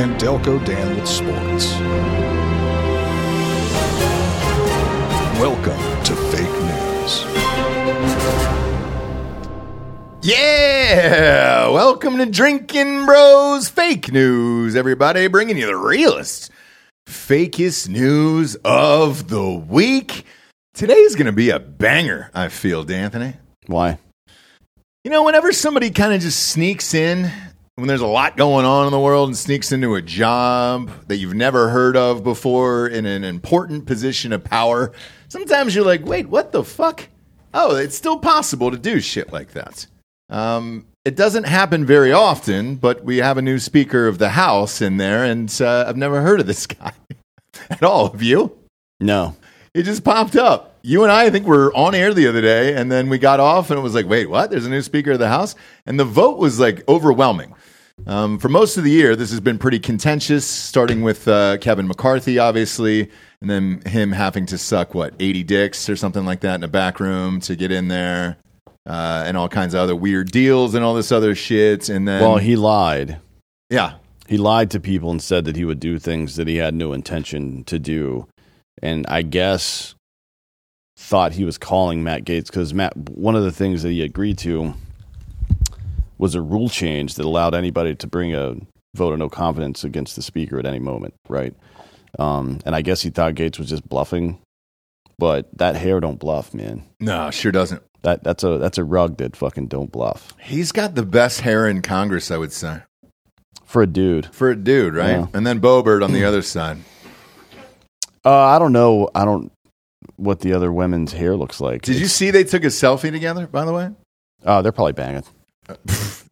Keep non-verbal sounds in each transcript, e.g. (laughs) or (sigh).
and Delco Dan with sports. Welcome to Fake News. Yeah! Welcome to Drinkin Bros Fake News, everybody, bringing you the realest, fakest news of the week. Today's going to be a banger, I feel, D'Anthony. Why? You know, whenever somebody kind of just sneaks in, when there's a lot going on in the world and sneaks into a job that you've never heard of before in an important position of power, sometimes you're like, wait, what the fuck? Oh, it's still possible to do shit like that. Um, it doesn't happen very often, but we have a new Speaker of the House in there, and uh, I've never heard of this (laughs) guy at all. Have you? No. It just popped up. You and I, I think, were on air the other day, and then we got off, and it was like, wait, what? There's a new Speaker of the House? And the vote was like overwhelming. Um, for most of the year, this has been pretty contentious, starting with uh, Kevin McCarthy, obviously, and then him having to suck, what, 80 dicks or something like that in a back room to get in there, uh, and all kinds of other weird deals and all this other shit. And then, Well, he lied. yeah, He lied to people and said that he would do things that he had no intention to do. And I guess thought he was calling Matt Gaetz because Matt, one of the things that he agreed to was a rule change that allowed anybody to bring a vote of no confidence against the speaker at any moment, right? Um, and I guess he thought Gaetz was just bluffing, but that hair don't bluff, man. no, sure doesn't. That that's a that's a rug that fucking don't bluff He's got the best hair in Congress, I would say. for a dude. For a dude, right? Yeah. And then Boebert on the (clears throat) other side. Uh, I don't know. I don't what the other women's hair looks like. Did you see they took a selfie together, by the way? Oh, they're probably banging. (laughs)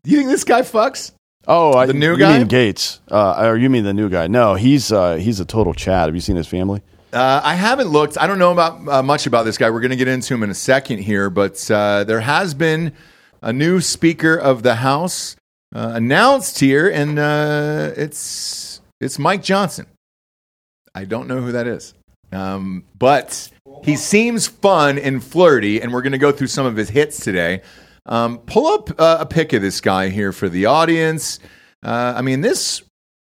You think this guy fucks? Oh, I, The new you guy? mean Gaetz? Uh, or you mean the new guy? No, he's uh, he's a total Chad. Have you seen his family? Uh, I haven't looked. I don't know about uh, much about this guy. We're going to get into him in a second here, but uh, there has been a new Speaker of the House uh, announced here, and uh, it's it's Mike Johnson. I don't know who that is, um, but he seems fun and flirty, and we're going to go through some of his hits today. Um, pull up uh, a pic of this guy here for the audience. Uh, I mean, this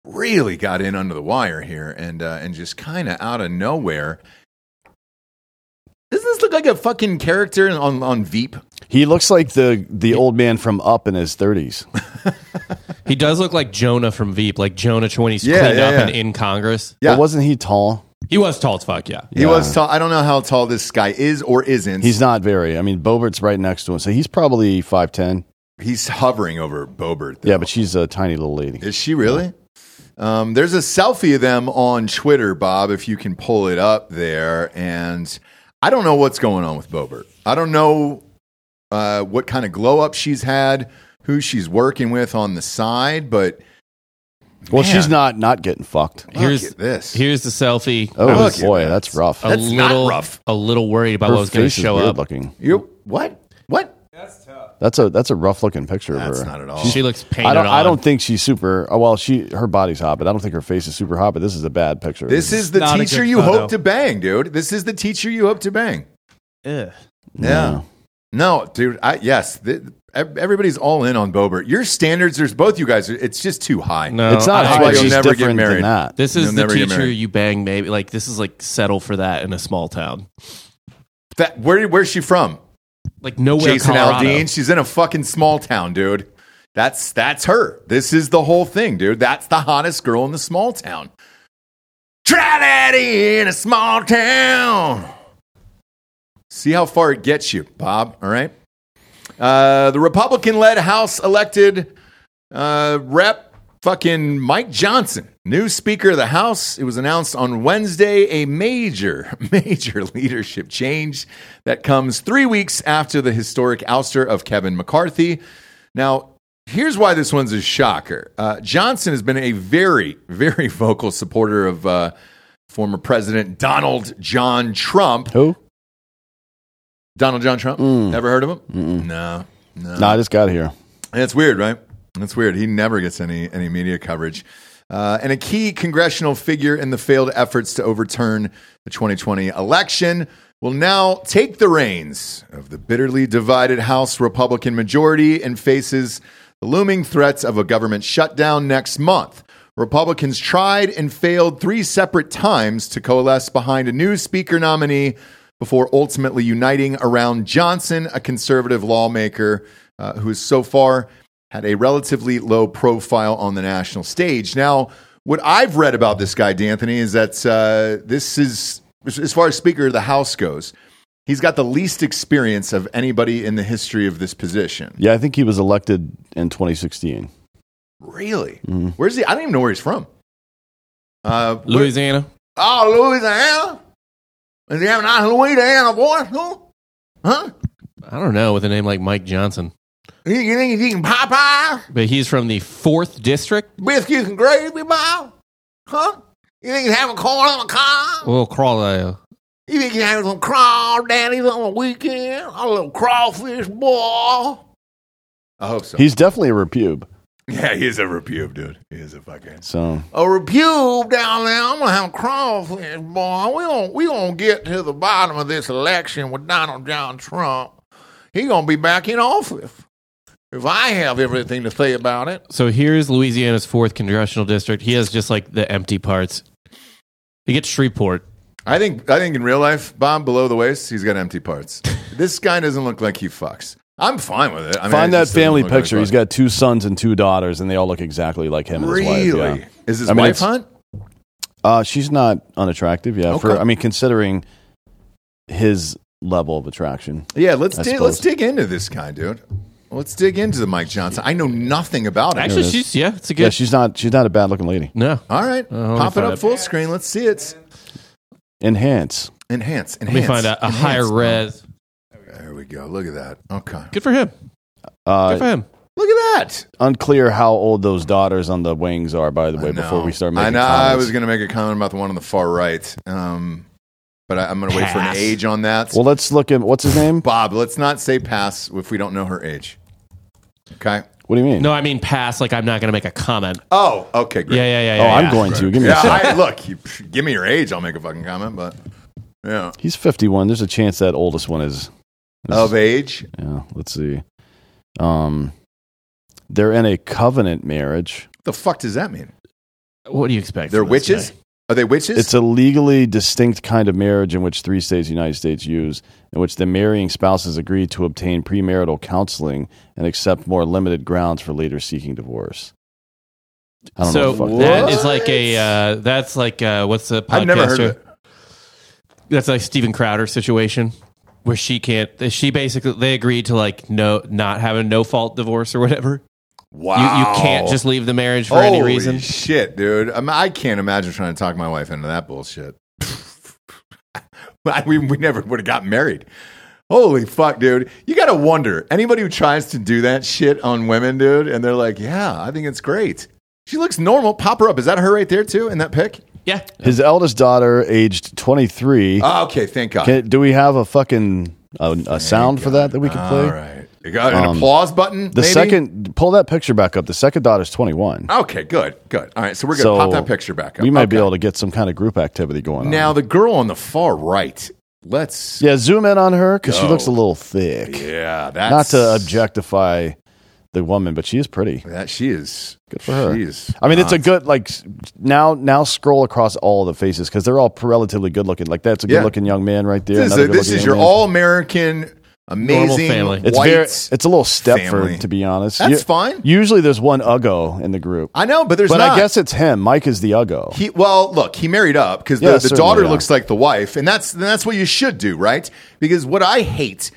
really got in under the wire here and uh, and just kind of out of nowhere. Doesn't this look like a fucking character on on Veep? He looks like the the old man from Up in his thirties. (laughs) He does look like Jonah from Veep, like Jonah when he's Yeah, cleaned yeah, up yeah. and in Congress. Yeah. But wasn't he tall? He was tall as fuck, yeah. He was tall. I don't know how tall this guy is or isn't. He's not very. I mean, Boebert's right next to him, so he's probably five ten. he's hovering over Boebert. though. Yeah, but she's a tiny little lady. Is she really? Um, there's a selfie of them on Twitter, Bob, if you can pull it up there. And I don't know what's going on with Boebert. I don't know uh, what kind of glow up she's had, who she's working with on the side, but Well, Man. she's not not getting fucked. look Here's at this. Here's the selfie. Oh Look was at boy, that. that's rough. a That's not little rough. a little worried about Her what was going to face is show weird up. looking. you what? What? That's a that's a rough looking picture That's of her. not at all. She looks painted I don't. on. I don't think she's super. oh, Well, she her body's hot, but I don't think her face is super hot. But this is a bad picture. This is the not a teacher good you photo. hope to bang, dude. This is the teacher you hope to bang. Ugh. Yeah. No, dude. I, yes, th- ev- everybody's all in on Boebert. Your standards, there's both you guys. It's just too high. No, It's not I- That's why you'll never get different married. than that. This You'll is the never teacher you bang, maybe. Like this is like settle for that in a small town, That where where's she from? like nowhere. Jason Colorado. Aldean. She's in a fucking small town, dude. That's that's her. This is the whole thing, dude. That's the hottest girl in the small town. Try that in a small town. See how far it gets you, Bob. All right. Uh, the Republican-led House elected uh, Rep. Fucking Mike Johnson, new Speaker of the House. It was announced on Wednesday a major, (laughs) major leadership change that comes three weeks after the historic ouster of Kevin McCarthy. Now, Here's why this one's a shocker. Uh, Johnson has been a very, very (laughs) vocal supporter of uh, former President Donald John Trump. Who? Donald John Trump? Mm. Never heard of him? No, no. No, I just got here. And it's weird, right? It's weird. He never gets any any media coverage. Uh, and a key congressional figure in the failed efforts to overturn the 2020 election will now take the reins of the bitterly divided House Republican majority and faces the looming threats of a government shutdown next month. Republicans tried and failed three separate times to coalesce behind a new speaker nominee before ultimately uniting around Johnson, a conservative lawmaker uh, who has so far had a relatively low profile on the national stage. Now, what I've read about this guy, D'Anthony, is that uh, this is, as far as Speaker of the House goes, he's got the least experience of anybody in the history of this position. Yeah, I think he was elected in 2016. Really? Where's he? I don't even know where he's from. Uh, where- Louisiana. Oh, Louisiana. Is he having a nice Louisiana voice? Huh? Huh? I don't know with a name like Mike Johnson, You you think he's eating Popeye? but he's from the fourth district. Biscuits and gravy, Bob? Huh? You think he's having corn on the cob? Well, crawl. Uh, You think he's having some crawdaddies on the weekend? A little crawfish boy? I hope so. He's definitely a repube. Yeah, he is a repube, dude. He is a fucking So a repube down there. I'm gonna have a crawfish boy. We gonna we gonna get to the bottom of this election with Donald John Trump. He gonna be back in office if I have everything to say about it. so here's Louisiana's fourth congressional district. He has just like the empty parts. He gets Shreveport. I think I think in real life, Bob below the waist, he's got empty parts. (laughs) this guy doesn't look like he fucks. I'm fine with it. I mean, find it that just doesn't family look like picture. he He's fucks. got two sons and two daughters, and they all look exactly like him and his wife. really. Yeah. Is his I mean, wife it's- hunt? Uh, she's not unattractive. Yeah, for Okay. I mean, considering his level of attraction. Yeah, let's I dig, let's suppose. dig into this guy, dude. Let's dig into the Mike Johnson. I know nothing about him. Actually, she's yeah, it's a good. Yeah, she's not. She's not a bad looking lady. no, All right, Uh, let me pop it find up it. full screen. Let's see it. Enhance. Enhance. enhance let me find a, a higher res. There we go. Look at that. Okay. Good for him. Good for Uh, him. Look at that. unclear how old those daughters on the wings are. By the way, before we start making I know. comments. I was going to make a comment about the one on the far right, um, but I, I'm going to wait for an Pass. age on that. Well, let's look at what's his name. (laughs) Bob, let's not say pass if we don't know her age. Okay. What do you mean? No, I mean pass. Like I'm not going to make a comment. Oh, okay, great. Yeah, yeah, yeah. oh, yeah, I'm yeah. going to give me a Yeah, second. I, look, you, give me your age, I'll make a fucking comment, but yeah. He's 51. There's a chance that oldest one is. Is- Of age? yeah. Let's see. Um, they're in a covenant marriage. The fuck does that mean? What do you expect? They're witches? guy? Are they witches? It's a legally distinct kind of marriage in which three states, of the United States, use, in which the marrying spouses agree to obtain premarital counseling and accept more limited grounds for later seeking divorce. I don't so know. What fuck that that is is. like a uh, that's like uh, what's the podcaster? I've never heard of it. That's like Steven Crowder situation where she can't. She basically they agreed to like no not have a no fault divorce or whatever. Wow. You, you can't just leave the marriage for any reason. shit, dude. I, mean, I can't imagine trying to talk my wife into that bullshit. (laughs) We, we never would have gotten married. Holy fuck, dude. You got to wonder. Anybody who tries to do that shit on women, dude, and they're like, yeah, I think it's great. She looks normal. Pop her up. Is that her right there, too, in that pic? Yeah, His eldest daughter, aged 23. Oh, okay, thank God. Can, do we have a fucking a, a sound for that that we can play? All right. You got an Um, applause button? The maybe? second, pull that picture back up. The second daughter's 21. Okay, good, good. All right, so we're going to So pop that picture back up. We might be Okay. able to get some kind of group activity going Now, on. the girl on the far right, let's. Yeah, zoom in on her because she Go. looks a little thick. Yeah, that's. Not to objectify the woman, but she is pretty. That she is. Good for her. She is. I mean, it's a good like now. Now scroll across all the faces because they're all relatively good looking. Like that's a Yeah. good looking young man right there. This is, another a- this good-looking is young your man. all American, amazing family. It's white. very. It's a little Stepford, family. to be honest. That's You- fine. Usually, there's one Uggo in the group, I know, but there's but not. I guess it's him. Mike is the Uggo. He well, look, he married up because Yeah, the, the certainly, daughter yeah. looks like the wife, and that's that's what you should do, right? Because what I hate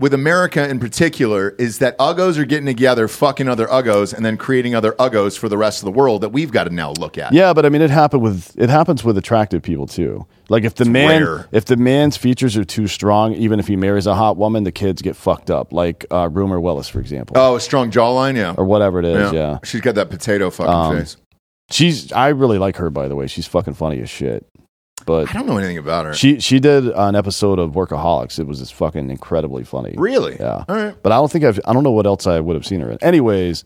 with America in particular is that uggos are getting together, fucking other uggos, and then creating other uggos for the rest of the world that we've got to now look at. Yeah, but I mean, it happened with it happens with attractive people too. Like if the man rare. if the man's features are too strong, even if he marries a hot woman, the kids get fucked up. Like uh, Rumer Willis, for example, Oh, a strong jawline, yeah. or whatever it is. Yeah. She's got that potato fucking Um, face. she's I really like her by the way. She's fucking funny as shit. But I don't know anything about her. she she did an episode of Workaholics. It was just fucking incredibly funny. really? Yeah. All right. But I don't think I've I don't know what else I would have seen her in. Anyways,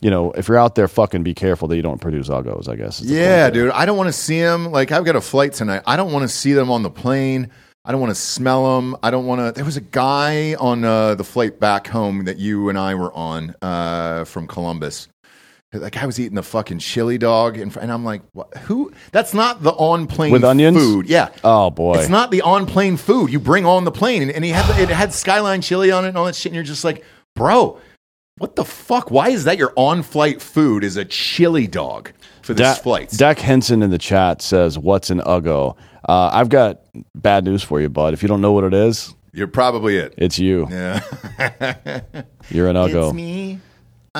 you know, if you're out there, fucking be careful that you don't produce uggos. I guess. Yeah, dude. I don't want to see them. Like, I've got a flight tonight. I don't want to see them on the plane. I don't want to smell them. I don't want to. There was a guy on uh, the flight back home that you and I were on uh, from Columbus. That guy was eating the fucking chili dog, and, and I'm like, what, who? That's not the on plane With onions? food. Yeah. Oh boy. It's not the on plane food you bring on the plane, and, and he had it had skyline chili on it and all that shit. And you're just like, bro, what the fuck? Why is that your on flight food? Is a chili dog for this Da- flight? Dak Henson in the chat says, "What's an uggo?" Uh, I've got bad news for you, bud. If you don't know what it is, You're probably it. it's you. Yeah, (laughs) You're an uggo. it's me.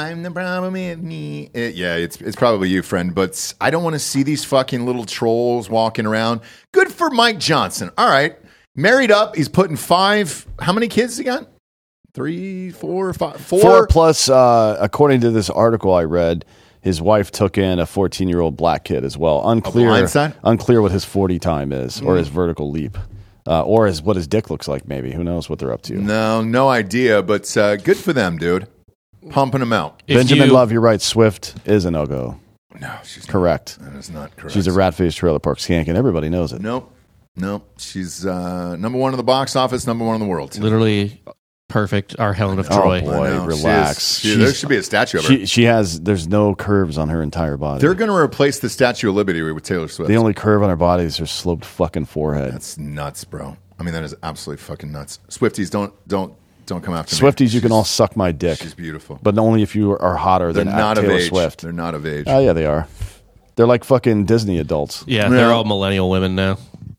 I'm the problem. It's me. It- yeah, it's it's probably you, friend. But I don't want to see these fucking little trolls walking around. Good for Mike Johnson. All right, married up. He's putting five. How many kids he got? Three, four, five, four. Four plus, uh, according to this article I read, his wife took in a 14 year old black kid as well. Unclear, unclear what his 40 time is, or his vertical leap, uh, or his what his dick looks like. Maybe who knows what they're up to. No, no idea, but uh, good for them, dude. Pumping them out. If Benjamin you- Love, you're right. Swift is an uggo. No, she's not. Correct. That is not correct. She's a rat faced trailer park skank, and everybody knows it. Nope. Nope. She's uh, number one in the box office, number one in the world. Literally perfect. Our Helen of Oh, Troy. boy. I know. She relax. is- she- She's- there should be a statue of her. She she has there's no curves on her entire body. They're going to replace the Statue of Liberty with Taylor Swift. the only curve on her body is her sloped fucking forehead. That's nuts, bro. I mean, that is absolutely fucking nuts. Swifties, don't don't don't come after me. Swifties, you can all suck my dick, She's beautiful. but only if you are hotter They're than not of Taylor age. Swift. They're not of age. Oh yeah, they are. They're like fucking Disney adults. Yeah, they're all millennial women now.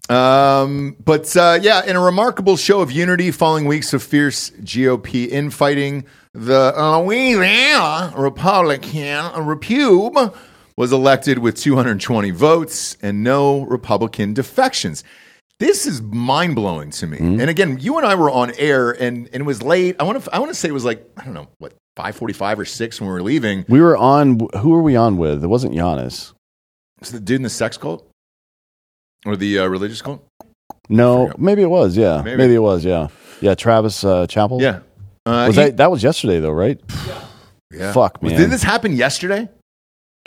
Um, but uh, yeah, in a remarkable show of unity following weeks of fierce GOP infighting, the uh, Louisiana Republican Repube was elected with 220 votes and no Republican defections. This is mind blowing to me. And again, you and I were on air, and, and it was late. I want to I want to say it was like I don't know what 5:45 or six when we were leaving. We were on. Who were we on with? It wasn't Giannis. Was the dude in the sex cult or the uh, religious cult? No, maybe it was. Yeah, Maybe. maybe, it was. Yeah, yeah. Travis uh, Chapel. Yeah. Uh, was he- that that was yesterday though, right? Yeah. Fuck, man. Did this happen yesterday?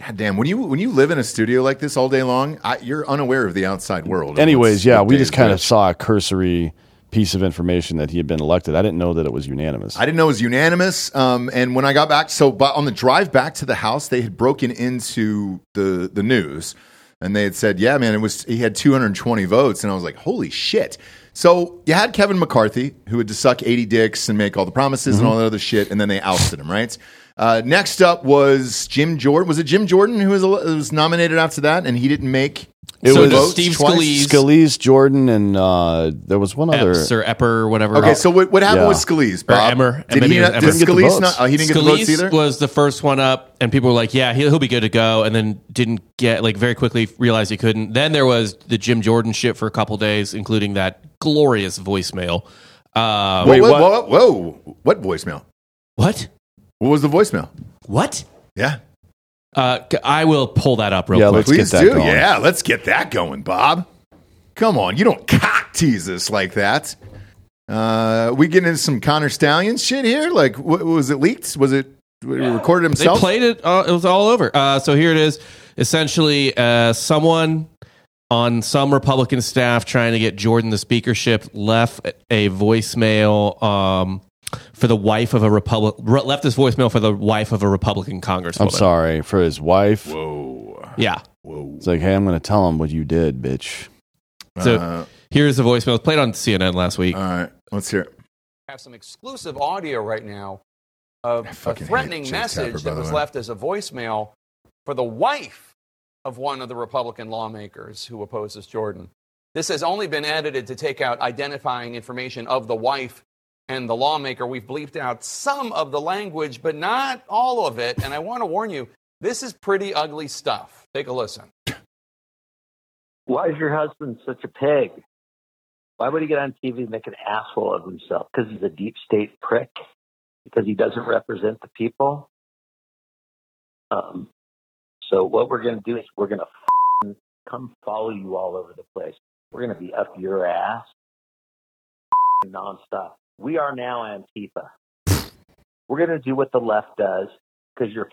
God damn! When you when you live in a studio like this all day long, I, you're unaware of the outside world. Anyways, yeah, we just kind of saw a cursory piece of information that he had been elected. I didn't know that it was unanimous. I didn't know it was unanimous. Um, and when I got back, so but on the drive back to the house, they had broken into the the news, and they had said, "Yeah, man, it was he had 220 votes," and I was like, "Holy shit!" So you had Kevin McCarthy, who had to suck 80 dicks and make all the promises Mm-hmm. and all that other shit, and then they ousted him, right? Uh, next up was Jim Jordan. Was it Jim Jordan who was, was nominated after that, and he didn't make It So was Steve? Scalise, Scalise, Jordan, and uh, there was one other. Epps or Epper, whatever. Okay, so what, what happened Yeah. with Scalise, Or Bob? Emmer. Did he not? Did Didn't get the Scalise not? Oh, he didn't get the votes either. was the first one up, and people were like, "Yeah, he'll, he'll be good to go," and then didn't get like very quickly realized he couldn't. Then there was the Jim Jordan shit for a couple days, including that glorious voicemail. Um, Wait, whoa, what? whoa, whoa! What voicemail? what? What was the voicemail? What? Yeah, Uh, I will pull that up real Yeah, quick. let's get please that do. going. Yeah, let's get that going, Bob. Come on, you don't cock tease us like that. Uh, we get into some Connor Stallion shit here? Like, what, was it leaked? Was it was it recorded They himself? played it. Uh, it was all over. Uh, so here it is. Essentially, uh, someone on some Republican staff trying to get Jordan the speakership left a voicemail um, for the wife of a Republic. Left this voicemail for the wife of a Republican congresswoman. I'm sorry for his wife. Whoa, Yeah. whoa. It's like, hey, I'm going to tell him what you did, bitch. So Uh, here's the voicemail. It played on CNN last week. all right, let's hear it. have some exclusive audio right now of a threatening message Tapper, that was way. left as a voicemail for the wife of one of the Republican lawmakers who opposes Jordan. This has only been edited to take out identifying information of the wife and the lawmaker. We've bleeped out some of the language, but not all of it. And I want to warn you, this is pretty ugly stuff. Take a listen. Why is your husband such a pig? Why would he get on TV and make an asshole of himself? Because he's a deep state prick? Because he doesn't represent the people? Um, so what we're going to do is we're going to come follow you all over the place. We're going to be up your ass nonstop. We are now Antifa. We're going to do what the left does because you're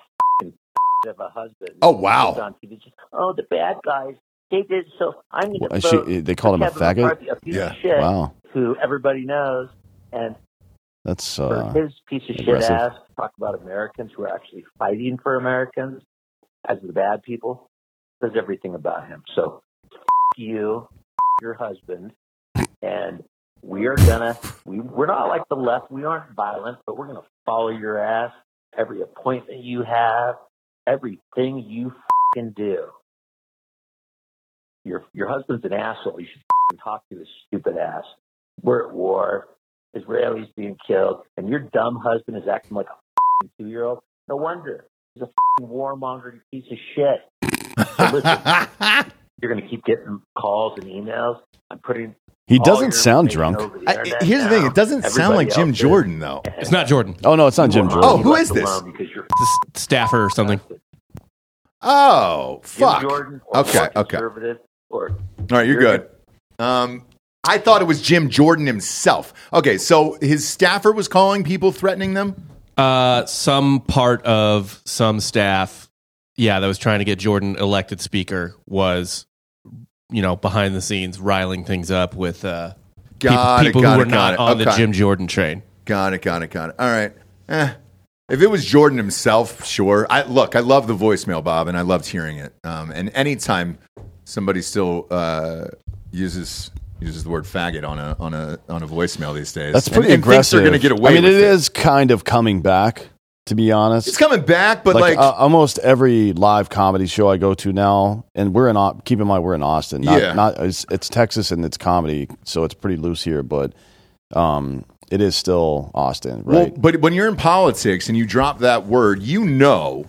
of a husband. Oh, wow. On TV, just, oh, the bad guys. They did so. I'm going Well, to they called him a faggot? McCarthy, a Yeah. shit Wow. who everybody knows, and That's for uh, his piece of shit ass talk about Americans who are actually fighting for Americans as the bad people says everything about him. So you, your husband, and we are gonna we we're not like the left. We aren't violent, but we're gonna follow your ass every appointment you have, everything you fucking do. Your your husband's an asshole. You should talk to his stupid ass. We're at war. Israelis being killed, and your dumb husband is acting like a two year old. No wonder. He's a fucking warmonger piece of shit. So listen, (laughs) you're going to keep getting calls and emails. I'm putting. he doesn't sound drunk. the I, internet here's the thing. It doesn't sound like Jim else is. Jordan, though. It's not Jordan. Oh no, it's not Jim Jordan. Oh, are who left is this? alone It's a staffer or something. Oh, Jim fuck. Jordan or Okay, more okay. conservative or All right, you're You're good. Um, I thought it was Jim Jordan himself. Okay, so his staffer was calling people, threatening them. Uh, some part of some staff, yeah, that was trying to get Jordan elected speaker was, you know, behind the scenes riling things up with uh, Got people it. Got who it. were not it. on the Jim Jordan train. Got it. Got it. Got it. All right. Eh. If it was Jordan himself, sure. I look. I love the voicemail, Bob, and I loved hearing it. Um, and anytime somebody still uh, uses uses the word faggot on a on a on a voicemail these days, That's pretty and, aggressive. They're going to get away. I mean, with it is kind of coming back, to be honest. It's coming back, but like, like, uh, almost every live comedy show I go to now, and we're in. Keep in mind, we're in Austin. Not, Yeah. not it's, it's Texas and it's comedy, so it's pretty loose here. But um, it is still Austin, Well, right? but when you're in politics and you drop that word, you know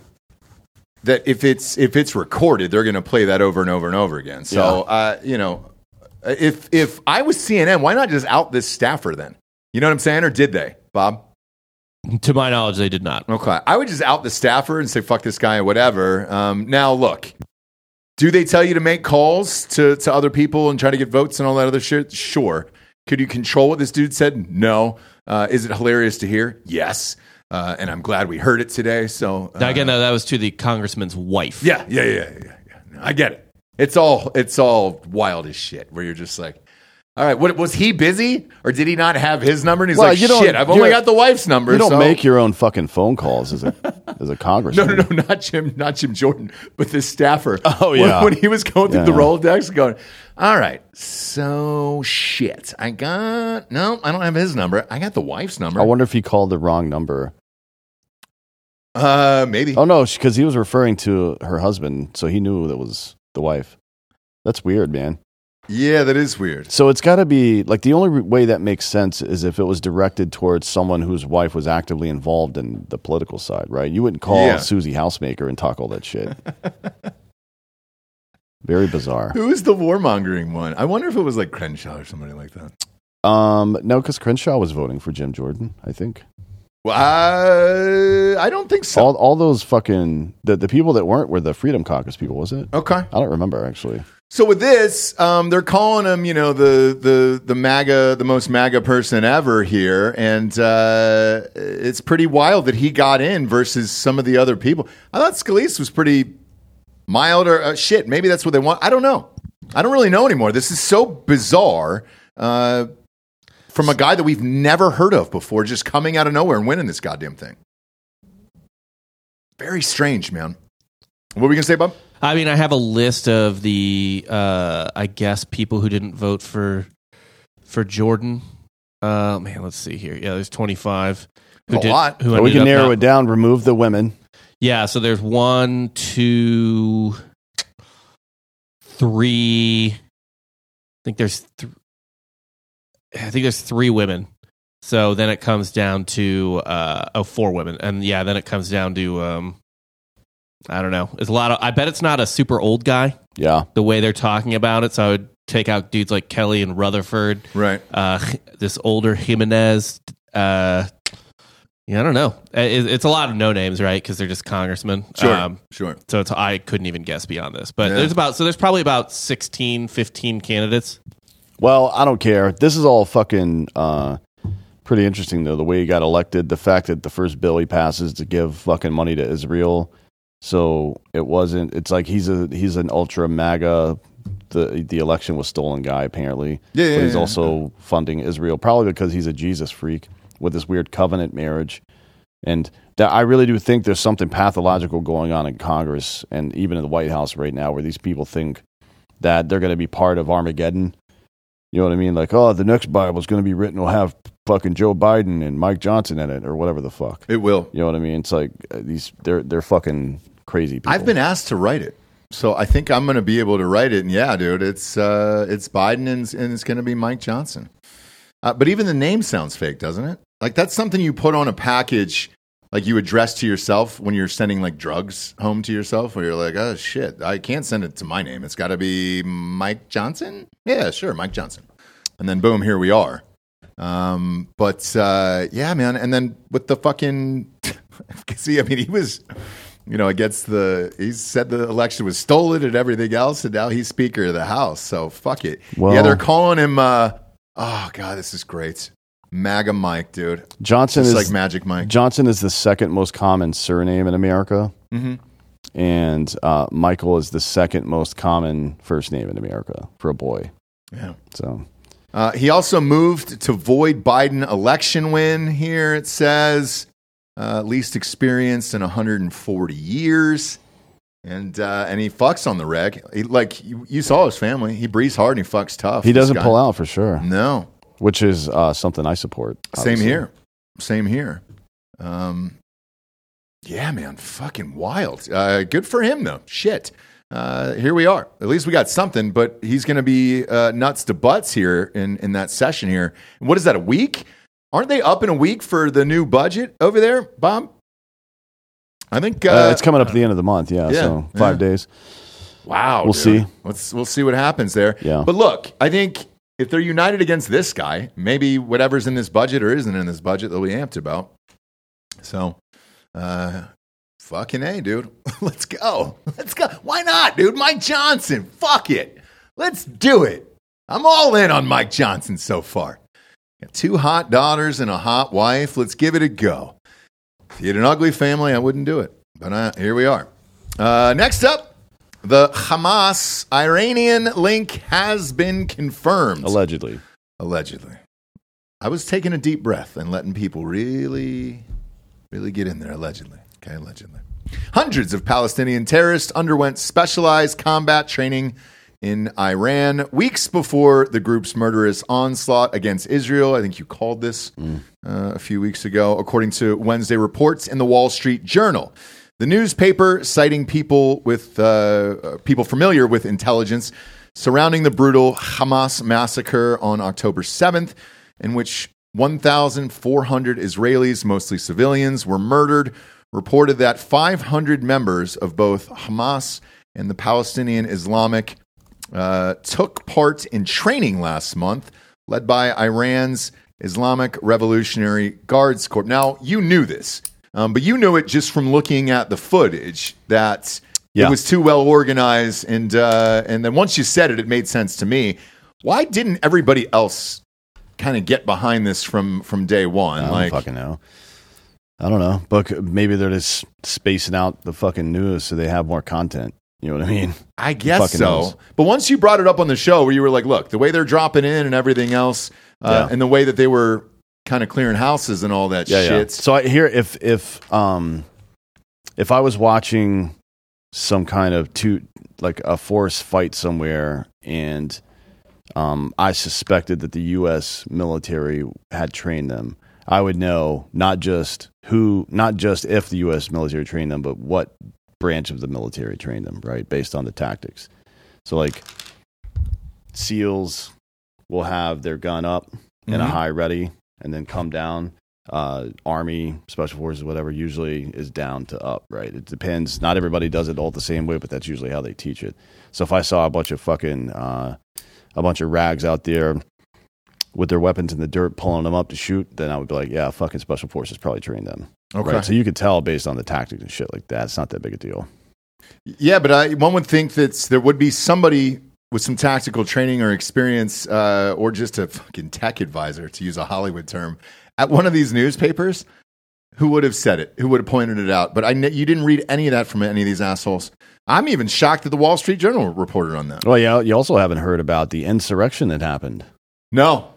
that if it's if it's recorded, they're going to play that over and over and over again. So, uh, you know, if if I was CNN, why not just out this staffer then? You know what I'm saying? Or did they, Bob? To my knowledge, they did not. Okay, I would just out the staffer and say fuck this guy or whatever. Um, now, look, do they tell you to make calls to to other people and try to get votes and all that other shit? Sure. Could you control what this dude said? No. Uh, is it hilarious to hear? Yes. Uh, and I'm glad we heard it today. So uh, Now, again, no, that was to the congressman's wife. yeah, yeah, yeah, yeah, yeah. No, I get it. It's all it's all wild as shit. Where you're just like, all right, what was he busy or did he not have his number? And he's Well, like, you don't- shit, I've only got the wife's number. you don't so- make your own fucking phone calls as a as a (laughs) congressman. no, no, no, not Jim, not Jim Jordan, but this staffer. (laughs) Oh, When- yeah. when, he was going through Yeah. the Rolodex, going, "All right, so shit, I got no, I don't have his number. I got the wife's number. I wonder if he called the wrong number. uh, maybe. Oh no, because he was referring to her husband, so he knew that was the wife. That's weird, man. Yeah, that is weird. So it's got to be like the only way that makes sense is if it was directed towards someone whose wife was actively involved in the political side, right? You wouldn't call Yeah. Susie Housemaker and talk all that shit. (laughs) Very bizarre. Who is the warmongering one? I wonder if it was like Crenshaw or somebody like that. Um, no, because Crenshaw was voting for Jim Jordan. I think uh, I don't think so. all all those fucking the, the people that weren't were the Freedom Caucus people, was it? okay. I don't remember actually. So with this, um, they're calling him, you know, the the the MAGA, the most MAGA person ever here, and uh, it's pretty wild that he got in versus some of the other people. I thought Scalise was pretty mild, or uh, shit. Maybe that's what they want. I don't know. I don't really know anymore. This is so bizarre uh, from a guy that we've never heard of before, just coming out of nowhere and winning this goddamn thing. Very strange, man. What were we gonna say, Bob? I mean, I have a list of the, uh, I guess, people who didn't vote for for Jordan. Uh, man, let's see here. Yeah, there's 25. Who A lot. Who So we can narrow not- it down, remove the women. Yeah, so there's one, two, three. I think there's, th- I think there's three women So then it comes down to uh, oh four women, and yeah, then it comes down to um, I don't know. It's a lot of. I bet it's not a super old guy Yeah. the way they're talking about it. So I would take out dudes like Kelly and Rutherford, Right. uh, (laughs) this older Gimenez. Uh, yeah, I don't know. It, it's a lot of no names, right? Because they're just congressmen. Sure. Um, sure. so it's, I couldn't even guess beyond this. But Yeah. there's about so there's probably about 16, 15 candidates. Well, I don't care. This is all fucking uh, pretty interesting, though. The way he got elected, the fact that the first bill he passes to give fucking money to Israel. So it wasn't. It's like he's a he's an ultra MAGA. The the election was stolen guy apparently. Yeah, yeah, but he's yeah. also funding Israel probably because he's a Jesus freak with this weird covenant marriage. And that I really do think there's something pathological going on in Congress and even in the White House right now, where these people think that they're going to be part of Armageddon. You know what I mean? Like, oh, the next Bible is going to be written will have fucking Joe Biden and Mike Johnson in it, or whatever the fuck. It will. You know what I mean? It's like uh, these they're they're fucking crazy people. I've been asked to write it. So I think I'm going to be able to write it. And yeah, dude, it's uh, it's Biden and, and it's going to be Mike Johnson. Uh, but even the name sounds fake, doesn't it? Like that's something you put on a package, like you address to yourself when you're sending like drugs home to yourself, where you're like, oh shit, I can't send it to my name. It's got to be Mike Johnson. Yeah, sure, Mike Johnson. And then boom, here we are. Um, but uh, yeah, man. And then with the fucking, (laughs) see, I mean, he was you know, against the he said the election was stolen and everything else, and now he's Speaker of the House. So fuck it. Well- yeah, they're calling him. Uh, oh god, this is great. MAGA Mike, dude. Johnson Just is like Magic Mike. Johnson is the second most common surname in America, Mhm. and uh, Michael is the second most common first name in America for a boy. Yeah. So Uh, he also moved to void Biden election win. Here it says uh, least experienced in 140 years, and uh, and he fucks on the reg. He, like you, you saw his family. He breathes hard and he fucks tough. he doesn't guy. pull out for sure, No, which is uh, something I support. Same here. Same here. Um, yeah, man, fucking wild. Uh, good for him though. Shit. Uh, here we are. At least we got something. But he's going to be uh, nuts to butts here in in that session here. What is that? A week? Aren't they up in a week for the new budget over there, Bob? I think uh, Uh, it's coming up at the end of the month. Yeah, yeah, so five yeah. days. Wow, We'll dude. see. Let's we'll see what happens there. Yeah. But look, I think if they're united against this guy, maybe whatever's in this budget or isn't in this budget, they'll be amped about. So, uh, fucking a, dude. (laughs) Let's go. Let's go. Why not, dude? Mike Johnson. Fuck it. Let's do it. I'm all in on Mike Johnson so far. Got two hot daughters and a hot wife. Let's give it a go. If you had an ugly family, I wouldn't do it. But uh, here we are. Uh, next up, the Hamas Iranian link has been confirmed. Allegedly. Allegedly. I was taking a deep breath and letting people really, really get in there. Allegedly. Okay, allegedly. Hundreds of Palestinian terrorists underwent specialized combat training in Iran weeks before the group's murderous onslaught against Israel. I think you called this uh, a few weeks ago, according to Wednesday reports in the Wall Street Journal. The newspaper, citing people with uh, uh, people familiar with intelligence surrounding the brutal Hamas massacre on October 7th, in which 1,400 Israelis, mostly civilians, were murdered, reported that 500 members of both Hamas and the Palestinian Islamic uh, took part in training last month, led by Iran's Islamic Revolutionary Guards Corps. Now, you knew this, um, but you knew it just from looking at the footage that Yeah. it was too well organized, and uh, and then once you said it, it made sense to me. Why didn't everybody else kind of get behind this from from day one? I don't like, fucking know. I don't know, but maybe they're just spacing out the fucking news so they have more content. You know what I mean? I guess so. knows? But once you brought it up on the show, where you were like, "Look, the way they're dropping in and everything else, uh, Yeah. and the way that they were kind of clearing houses and all that shit." So I hear if if um if I was watching some kind of two like a forest fight somewhere and um I suspected that the US military had trained them, I would know not just who not just if the US military trained them, but what branch of the military trained them, right? Based on the tactics. So like SEALs will have their gun up in a Mhm. high ready and then come down. Uh, Army, Special Forces, whatever, usually is down to up, right? It depends. Not everybody does it all the same way, but that's usually how they teach it. So if I saw a bunch of fucking, uh, a bunch of rags out there with their weapons in the dirt, pulling them up to shoot, then I would be like, yeah, fucking Special Forces probably trained them. Okay. Right? So you could tell based on the tactics and shit like that. It's not that big a deal. Yeah, but I, one would think that there would be somebody with some tactical training or experience, uh, or just a fucking tech advisor, to use a Hollywood term, at one of these newspapers who would have said it, who would have pointed it out. But I, you didn't read any of that from any of these assholes. I'm even shocked that the Wall Street Journal reported on that. Well, yeah, you also haven't heard about the insurrection that happened. No,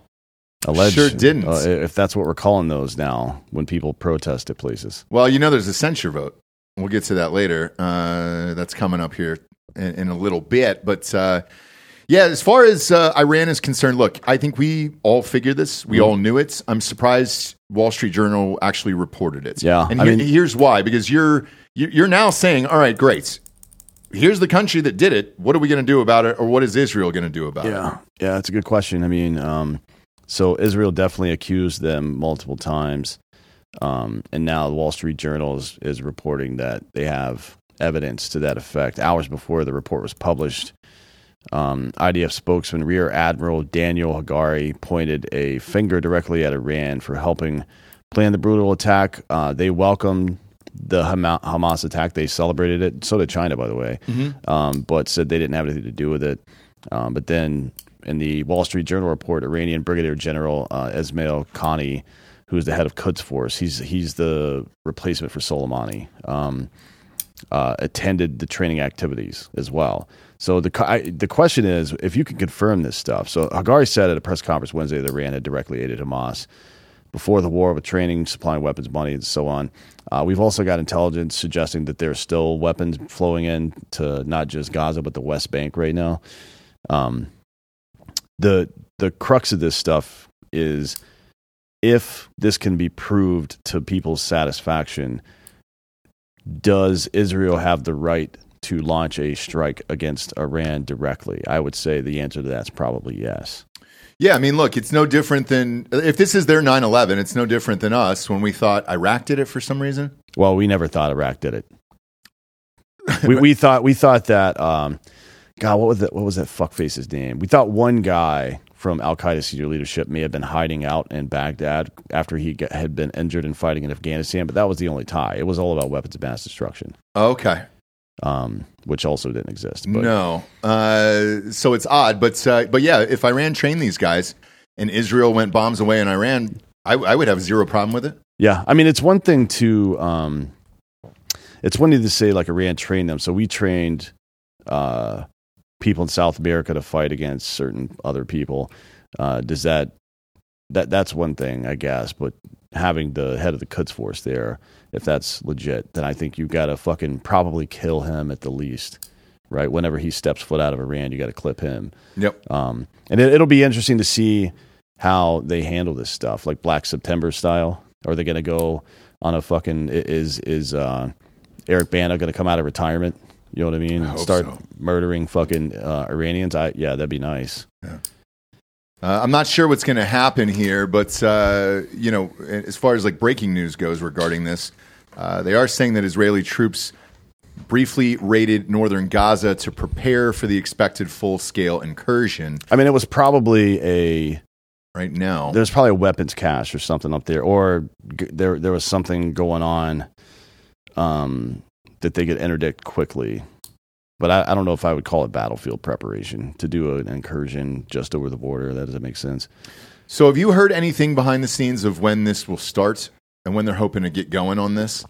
Alleged, Sure didn't. uh, if that's what we're calling those now, when people protest at places. Well, you know, there's a censure vote. We'll get to that later. Uh, that's coming up here in, in a little bit. But uh, yeah, as far as uh, Iran is concerned, look, I think we all figured this. We all knew it. I'm surprised Wall Street Journal actually reported it. Yeah, and I mean- here's why: because you're you're you're now saying, all right, great. Here's the country that did it. What are we going to do about it, or what is Israel going to do about it? Yeah, yeah, that's a good question. I mean, um, so Israel definitely accused them multiple times, um, and now the Wall Street Journal is, is reporting that they have evidence to that effect. Hours before the report was published, um, IDF spokesman Rear Admiral Daniel Hagari pointed a finger directly at Iran for helping plan the brutal attack. Uh, they welcomed the Hamas attack. They celebrated it. So did China, by the way, um, but said they didn't have anything to do with it. Um, but then in the Wall Street Journal report, Iranian Brigadier General uh, Esmail Qaani, who's the head of Quds Force, he's he's the replacement for Soleimani, um, uh, attended the training activities as well. So the I, the question is, if you can confirm this stuff. So Hagari said at a press conference Wednesday that Iran had directly aided Hamas before the war with training, supplying weapons, money, and so on. Uh, we've also got intelligence suggesting that there's still weapons flowing in to not just Gaza but the West Bank right now. Um, the the crux of this stuff is if this can be proved to people's satisfaction, does Israel have the right to launch a strike against Iran directly? I would say the answer to that's probably yes. Yeah, I mean, look, it's no different than if this is their 9 11, it's no different than us when we thought Iraq did it for some reason. Well, we never thought Iraq did it. (laughs) we we thought we thought that um, God, what was that? What was that fuckface's name? We thought one guy from Al Qaeda senior leadership may have been hiding out in Baghdad after he got, had been injured in fighting in Afghanistan, but that was the only tie. It was all about weapons of mass destruction, Okay. um, which also didn't exist. But no. Uh, so it's odd, but uh, but yeah, if Iran trained these guys and Israel went bombs away in Iran, I, I would have zero problem with it. Yeah, I mean, it's one thing to, um, it's one thing to say like Iran trained them. So we trained uh, people in South America to fight against certain other people. Uh, does that that that's one thing, I guess. But having the head of the Quds Force there, if that's legit, then I think you got to fucking probably kill him at the least, right? Whenever he steps foot out of Iran, you got to clip him. Yep. Um, and it, it'll be interesting to see how they handle this stuff, like Black September style. Are they going to go on a fucking is is uh, Eric Bana going to come out of retirement? You know what I mean? I Start so. murdering fucking uh, Iranians. I yeah, that'd be nice. Uh, I'm not sure what's going to happen here, but uh, you know, as far as like breaking news goes regarding this, uh, they are saying that Israeli troops briefly raided northern Gaza to prepare for the expected full-scale incursion. I mean, it was probably a Right now, there's probably a weapons cache or something up there, or g- there there was something going on um, that they could interdict quickly. But I, I don't know if I would call it battlefield preparation to do an incursion just over the border. That doesn't make sense. so have you heard anything behind the scenes of when this will start and when they're hoping to get going on this?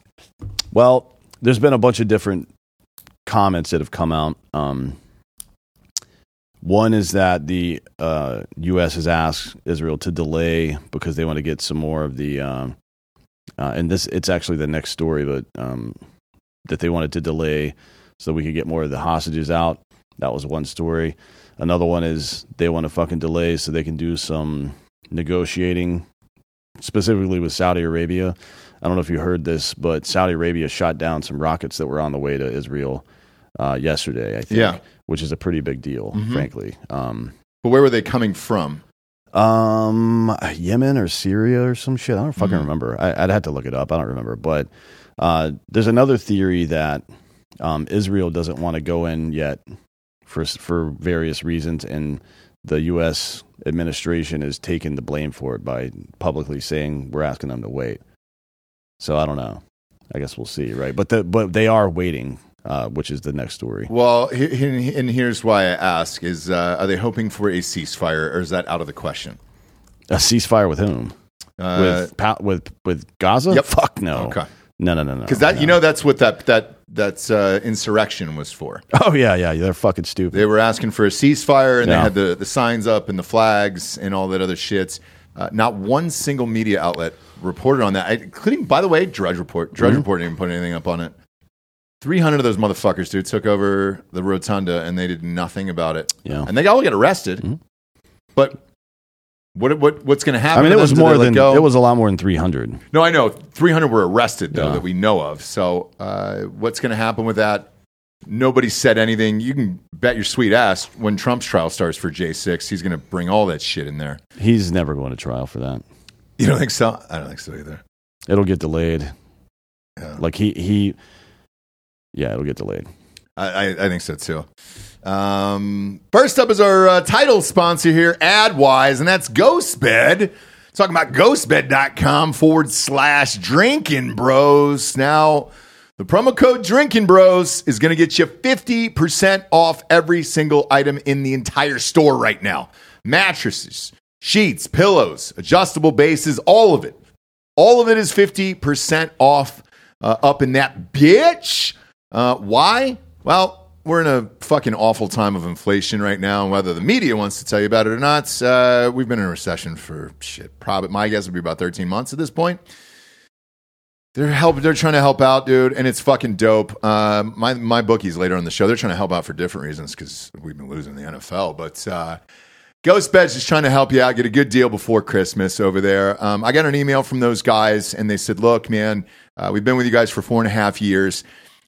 Well, there's been a bunch of different comments that have come out. Um, one is that the uh, U.S. has asked Israel to delay because they want to get some more of the, um, uh, and this it's actually the next story, but um, that they wanted to delay so we could get more of the hostages out. That was one story. Another one is they want to fucking delay so they can do some negotiating, specifically with Saudi Arabia. I don't know if you heard this, but Saudi Arabia shot down some rockets that were on the way to Israel uh, yesterday. I think, Yeah. which is a pretty big deal, Mhm. frankly. Um, But where were they coming from? um Yemen or Syria or some shit. I don't fucking remember. I, I'd have to look it up. I don't remember. But uh, there's another theory that um, Israel doesn't want to go in yet for for various reasons, and the U.S. administration is taking the blame for it by publicly saying we're asking them to wait. So I don't know. I guess we'll see, right? But the but they are waiting, uh, which is the next story. Well, he- and here's why I ask: Is uh, are they hoping for a ceasefire, or is that out of the question? A ceasefire with whom? Uh, with with with Gaza? Yep. Fuck no. Okay. No, no, no, no. Because that no. you know that's what that that that's uh, insurrection was for. Oh yeah, yeah. They're fucking stupid. They were asking for a ceasefire, and they had the, the signs up and the flags and all that other shit. Uh, not one single media outlet reported on that, I- including, by the way, Drudge Report. Drudge Mm-hmm. Report didn't even put anything up on it. Three hundred of those motherfuckers, dude, took over the rotunda, and they did nothing about it. Yeah. and they all get arrested. Mhm. But what what what's going to happen? I mean, it was them? Do they more than go? it was a lot more than three hundred. No, I know. 300 were arrested, though, Yeah. that we know of. So, uh, what's going to happen with that? Nobody said anything. You can bet your sweet ass when Trump's trial starts for J6, he's going to bring all that shit in there. He's never going to trial for that. You don't think so? I don't think so either. It'll get delayed. Yeah. Like he he. Yeah, it'll get delayed. I, I, I think so too. Um, first up is our uh, title sponsor here, AdWise, and that's GhostBed. Talking about ghostbed.com forward slash drinkin bros. Now, the promo code drinkin bros is going to get you 50% off every single item in the entire store right now mattresses, sheets, pillows, adjustable bases, all of it. All of it is 50% off uh, up in that bitch. Uh, why? Well, we're in a fucking awful time of inflation right now. And whether the media wants to tell you about it or not, uh, we've been in a recession for shit. Probably my guess would be about 13 months at this point. They're help. They're trying to help out, dude, and it's fucking dope. Uh, my MyBookie's later on the show. They're trying to help out for different reasons because we've been losing the NFL. But uh, Ghost Beds is trying to help you out, get a good deal before Christmas over there. Um, I got an email from those guys, and they said, "Look, man, uh, we've been with you guys for four and a half years.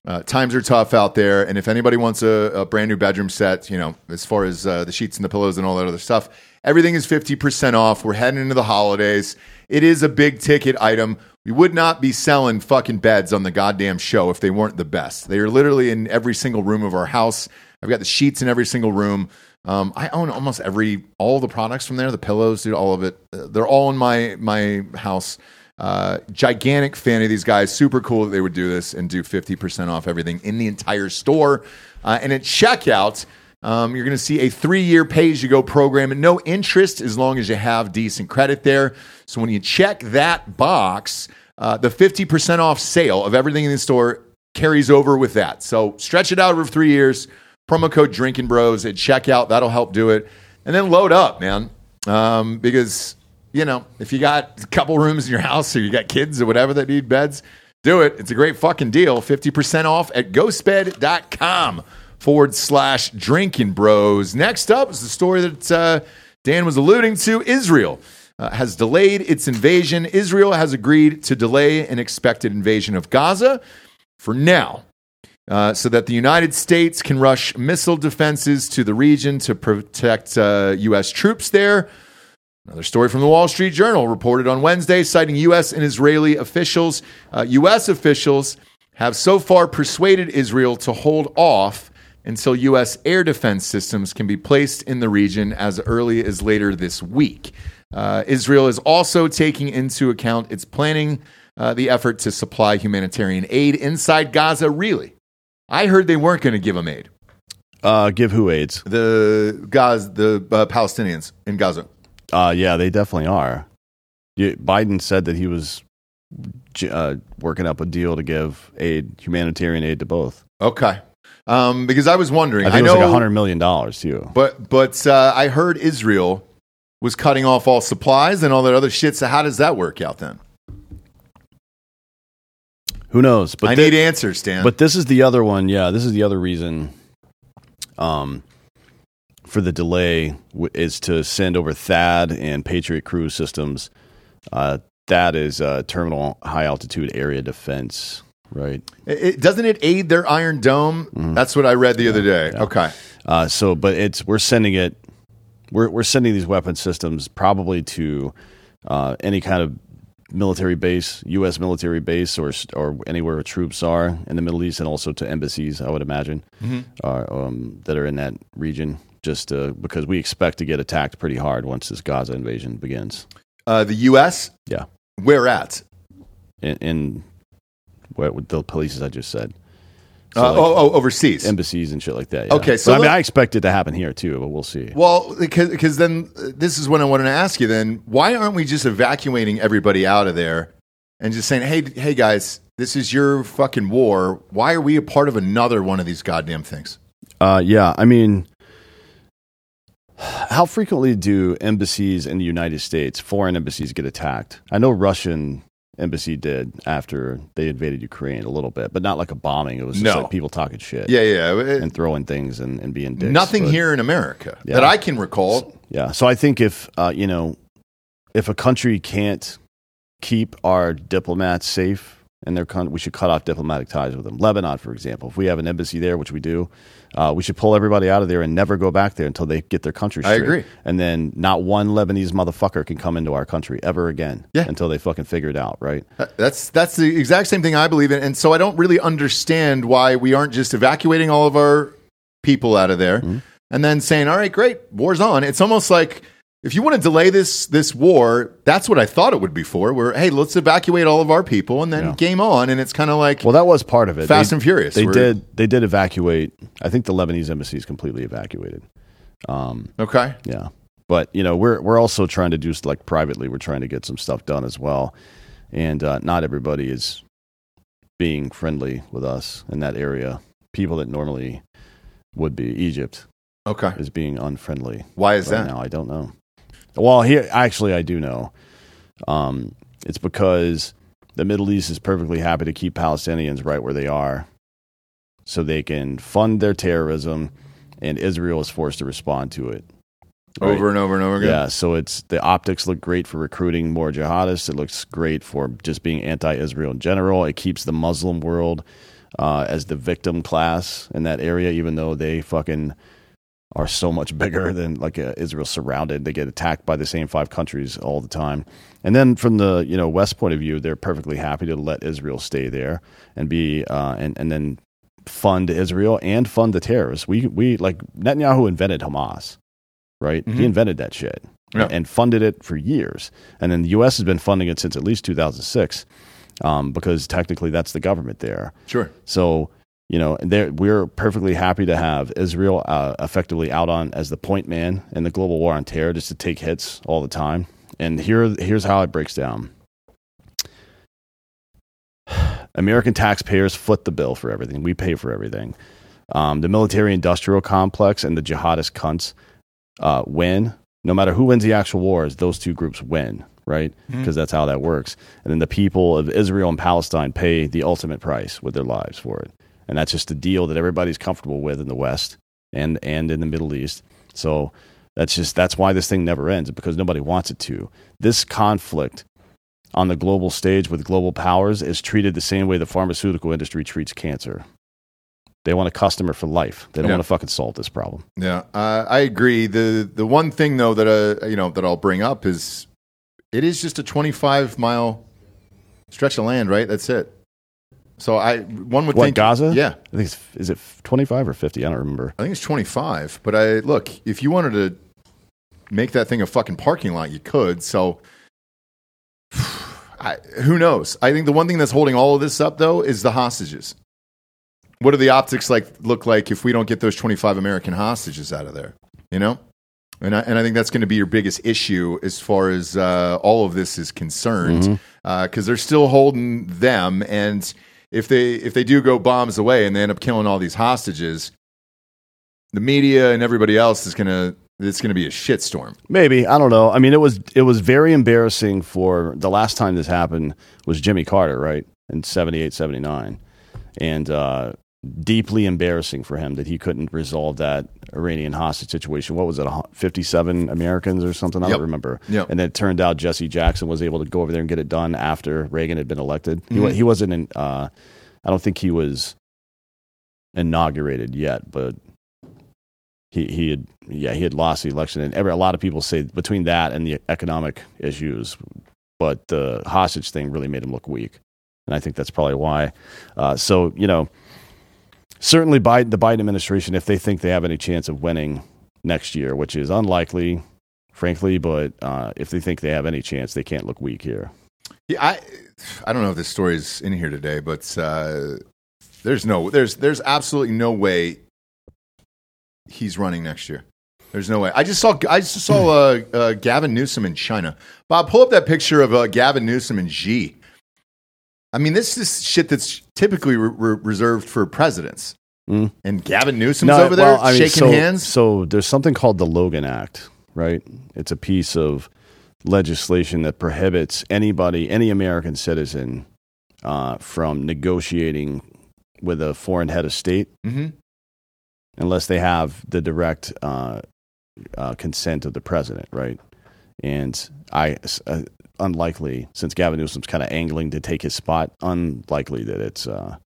Uh, times are tough out there, and if anybody wants a, a brand new bedroom set, you know, as far as uh, the sheets and the pillows and all that other stuff, everything is fifty percent off. We're heading into the holidays. It is a big ticket item." We would not be selling fucking beds on the goddamn show if they weren't the best. They are literally in every single room of our house. I've got the sheets in every single room. Um, I own almost every all the products from there, the pillows, dude, all of it. They're all in my my house. Uh, gigantic fan of these guys. Super cool that they would do this and do fifty percent off everything in the entire store. Uh, and at checkout, um, you're going to see a three year pay as you go program and no interest as long as you have decent credit there. So when you check that box, uh, the 50% off sale of everything in the store carries over with that. So stretch it out over three years. Promo code Drinkin Bros at checkout. That'll help do it. And then load up, man. Um, because, you know, if you got a couple rooms in your house or you got kids or whatever that need beds, do it. It's a great fucking deal. 50% off at ghostbed.com forward slash drinkin bros. Next up is the story that uh, Dan was alluding to Israel. Uh, has delayed its invasion. Israel has agreed to delay an expected invasion of Gaza for now, uh, so that the United States can rush missile defenses to the region to protect uh, U.S. troops there. Another story from the Wall Street Journal reported on Wednesday, citing U.S. and Israeli officials. Uh, U.S. officials have so far persuaded Israel to hold off until U.S. air defense systems can be placed in the region as early as later this week. Uh, Israel is also taking into account its planning uh, the effort to supply humanitarian aid inside Gaza. Really, I heard they weren't going to give them aid. Uh, give who aids? The Gaza, the uh, Palestinians in Gaza. Uh, yeah, they definitely are. Biden said that he was uh, working up a deal to give aid, humanitarian aid to both. Okay, um, because I was wondering. I think I it know, was like hundred million dollars too. but but uh, I heard Israel was cutting off all supplies and all that other shit. So how does that work out then? Who knows? But I need answers, Dan. But this is the other one. Yeah, this is the other reason. Um, for the delay w- is to send over THAAD and Patriot cruise systems. Uh, that is uh, terminal high altitude area defense, right? It- it- doesn't it aid their Iron Dome? That's what I read the other day. Mm-hmm. Okay. Uh, so, but it's we're sending it we're we're sending these weapon systems probably to uh, any kind of military base, U.S. military base, or or anywhere where troops are in the Middle East, and also to embassies. I would imagine uh, um, that are in that region, just uh, because we expect to get attacked pretty hard once this Gaza invasion begins. Uh, the U.S. Yeah, Where at? in, in with the places I just said. So, Uh, like, oh, oh, overseas. embassies and shit like that. yeah. Okay, so But, I mean, I expect it to happen here too, but we'll see. Well, because then uh, this is what I wanted to ask you. Then why aren't we just evacuating everybody out of there and just saying, "Hey, hey, guys, this is your fucking war. Why are we a part of another one of these goddamn things?" Uh, yeah, I mean, how frequently do embassies in the United States, foreign embassies, get attacked? I know Russian embassy did after they invaded Ukraine a little bit, but not like a bombing. It was just No. like people talking shit Yeah, yeah. It- and throwing things and, and being dicks. nothing But- here in America Yeah. that I can recall. Yeah. So I think if uh, you know, if a country can't keep our diplomats safe in their country, we should cut off diplomatic ties with them. Lebanon, for example, if we have an embassy there, which we do, uh, we should pull everybody out of there and never go back there until they get their country I straight. agree. And then not one Lebanese motherfucker can come into our country ever again. Yeah. Until they fucking figure it out, right? Uh, That's that's the exact same thing I believe in, and so I don't really understand why we aren't just evacuating all of our people out of there Mm-hmm. and then saying, "All right, great, war's on." It's almost like if you want to delay this this war, that's what I thought it would be for. Where hey, let's evacuate all of our people and then Yeah. game on, and it's kind of like Well, that was part of it. Fast They- and Furious, They did. They did evacuate. I think the Lebanese embassy is completely evacuated. Um, okay, Yeah. But you know, we're we're also trying to do like privately. We're trying to get some stuff done as well, and uh, not everybody is being friendly with us in that area. People that normally would be Egypt okay. is being unfriendly. Why is right that? now? I don't know. Well, here actually, I do know. Um, it's because the Middle East is perfectly happy to keep Palestinians right where they are, so they can fund their terrorism, and Israel is forced to respond to it. Right? Over and over and over again. Yeah, so it's the optics look great for recruiting more jihadists. It looks great for just being anti-Israel in general. It keeps the Muslim world uh, as the victim class in that area, even though they fucking are so much bigger than like uh, Israel surrounded. They get attacked by the same five countries all the time. And then from the you know West point of view, they're perfectly happy to let Israel stay there and be uh, and and then fund Israel and fund the terrorists. We we like Netanyahu invented Hamas, right? He invented that shit Yeah. and funded it for years. And then the U.S. has been funding it since at least 2006 um, because technically that's the government there. Sure. So, you know, we're perfectly happy to have Israel uh, effectively out on as the point man in the global war on terror, just to take hits all the time. And here, here's how it breaks down. (sighs) American taxpayers foot the bill for everything. We pay for everything. Um, the military industrial complex and the jihadist cunts uh, win. No matter who wins the actual wars, those two groups win, right? Because that's how that works. And then the people of Israel and Palestine pay the ultimate price with their lives for it. And that's just a deal that everybody's comfortable with in the West and, and in the Middle East. So that's just that's why this thing never ends because nobody wants it to. This conflict on the global stage with global powers is treated the same way the pharmaceutical industry treats cancer. They want a customer for life. They don't Yeah. want to fucking solve this problem. Yeah, uh, I agree. the The one thing though that uh, you know that I'll bring up is it is just a 25 mile stretch of land, right? That's it. So I one would What think Gaza? Yeah, I think it's is it twenty five or fifty? I don't remember. I think it's 25. But I look if you wanted to make that thing a fucking parking lot, you could. So. (sighs) I, who knows? I think the one thing that's holding all of this up, though, is the hostages. What do the optics like look like if we don't get those 25 American hostages out of there? You know, and I, and I think that's going to be your biggest issue as far as uh, all of this is concerned, because they're still holding them, and if they if they do go bombs away and they end up killing all these hostages, the media and everybody else is to it's going to be a shitstorm. Maybe I don't know. I mean, it was it was very embarrassing for the last time this happened was Jimmy Carter, right in 78, 79. and uh, deeply embarrassing for him that he couldn't resolve that Iranian hostage situation. What was it, fifty-seven Americans or something? I Yep. don't remember. Yep. And then it turned out Jesse Jackson was able to go over there and get it done after Reagan had been elected. He Mm-hmm. wa He, wasn't in. Uh, I don't think he was inaugurated yet, but he he had yeah he had lost the election, and every, a lot of people say between that and the economic issues, but the hostage thing really made him look weak, and I think that's probably why. Uh, so you know, certainly Biden, the Biden administration, if they think they have any chance of winning next year, which is unlikely, frankly, but uh, if they think they have any chance, they can't look weak here. Yeah, I I don't know if this story is in here today, but uh, there's no there's there's absolutely no way he's running next year. There's no way. I just saw I just saw uh, uh, Gavin Newsom in China. Bob, pull up that picture of uh, Gavin Newsom and Xi. I mean, this is shit that's typically re- re- reserved for presidents. Mm. And Gavin Newsom's over there well, I mean, shaking so, hands. So there's something called the Logan Act, right? It's a piece of legislation that prohibits anybody, any American citizen, uh, from negotiating with a foreign head of state hmm unless they have the direct uh, uh, consent of the president, right? And I, uh, unlikely, since Gavin Newsom's kind of angling to take his spot, unlikely that it's uh,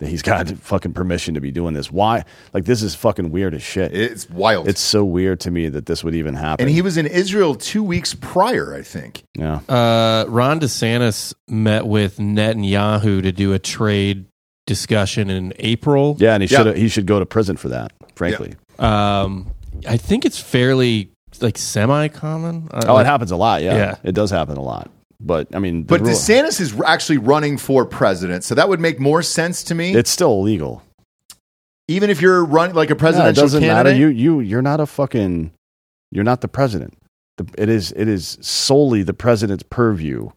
that he's (laughs) got fucking permission to be doing this. Why? Like this is fucking weird as shit. It's wild. It's so weird to me that this would even happen. and he was in Israel two weeks prior, I think. yeah, Uh, Ron DeSantis met with Netanyahu to do a trade discussion in April. yeah, and he Yeah. should he should go to prison for that. Frankly, Um, I think it's fairly like semi common. Uh, oh, it happens a lot. Yeah, Yeah. it does happen a lot. But I mean, But rule- DeSantis is actually running for president, so that would make more sense to me. it's still illegal. Even if you're running like a Yeah, it presidential doesn't candidate, matter. You you you're not a fucking you're not the president. The, it is it is solely the president's purview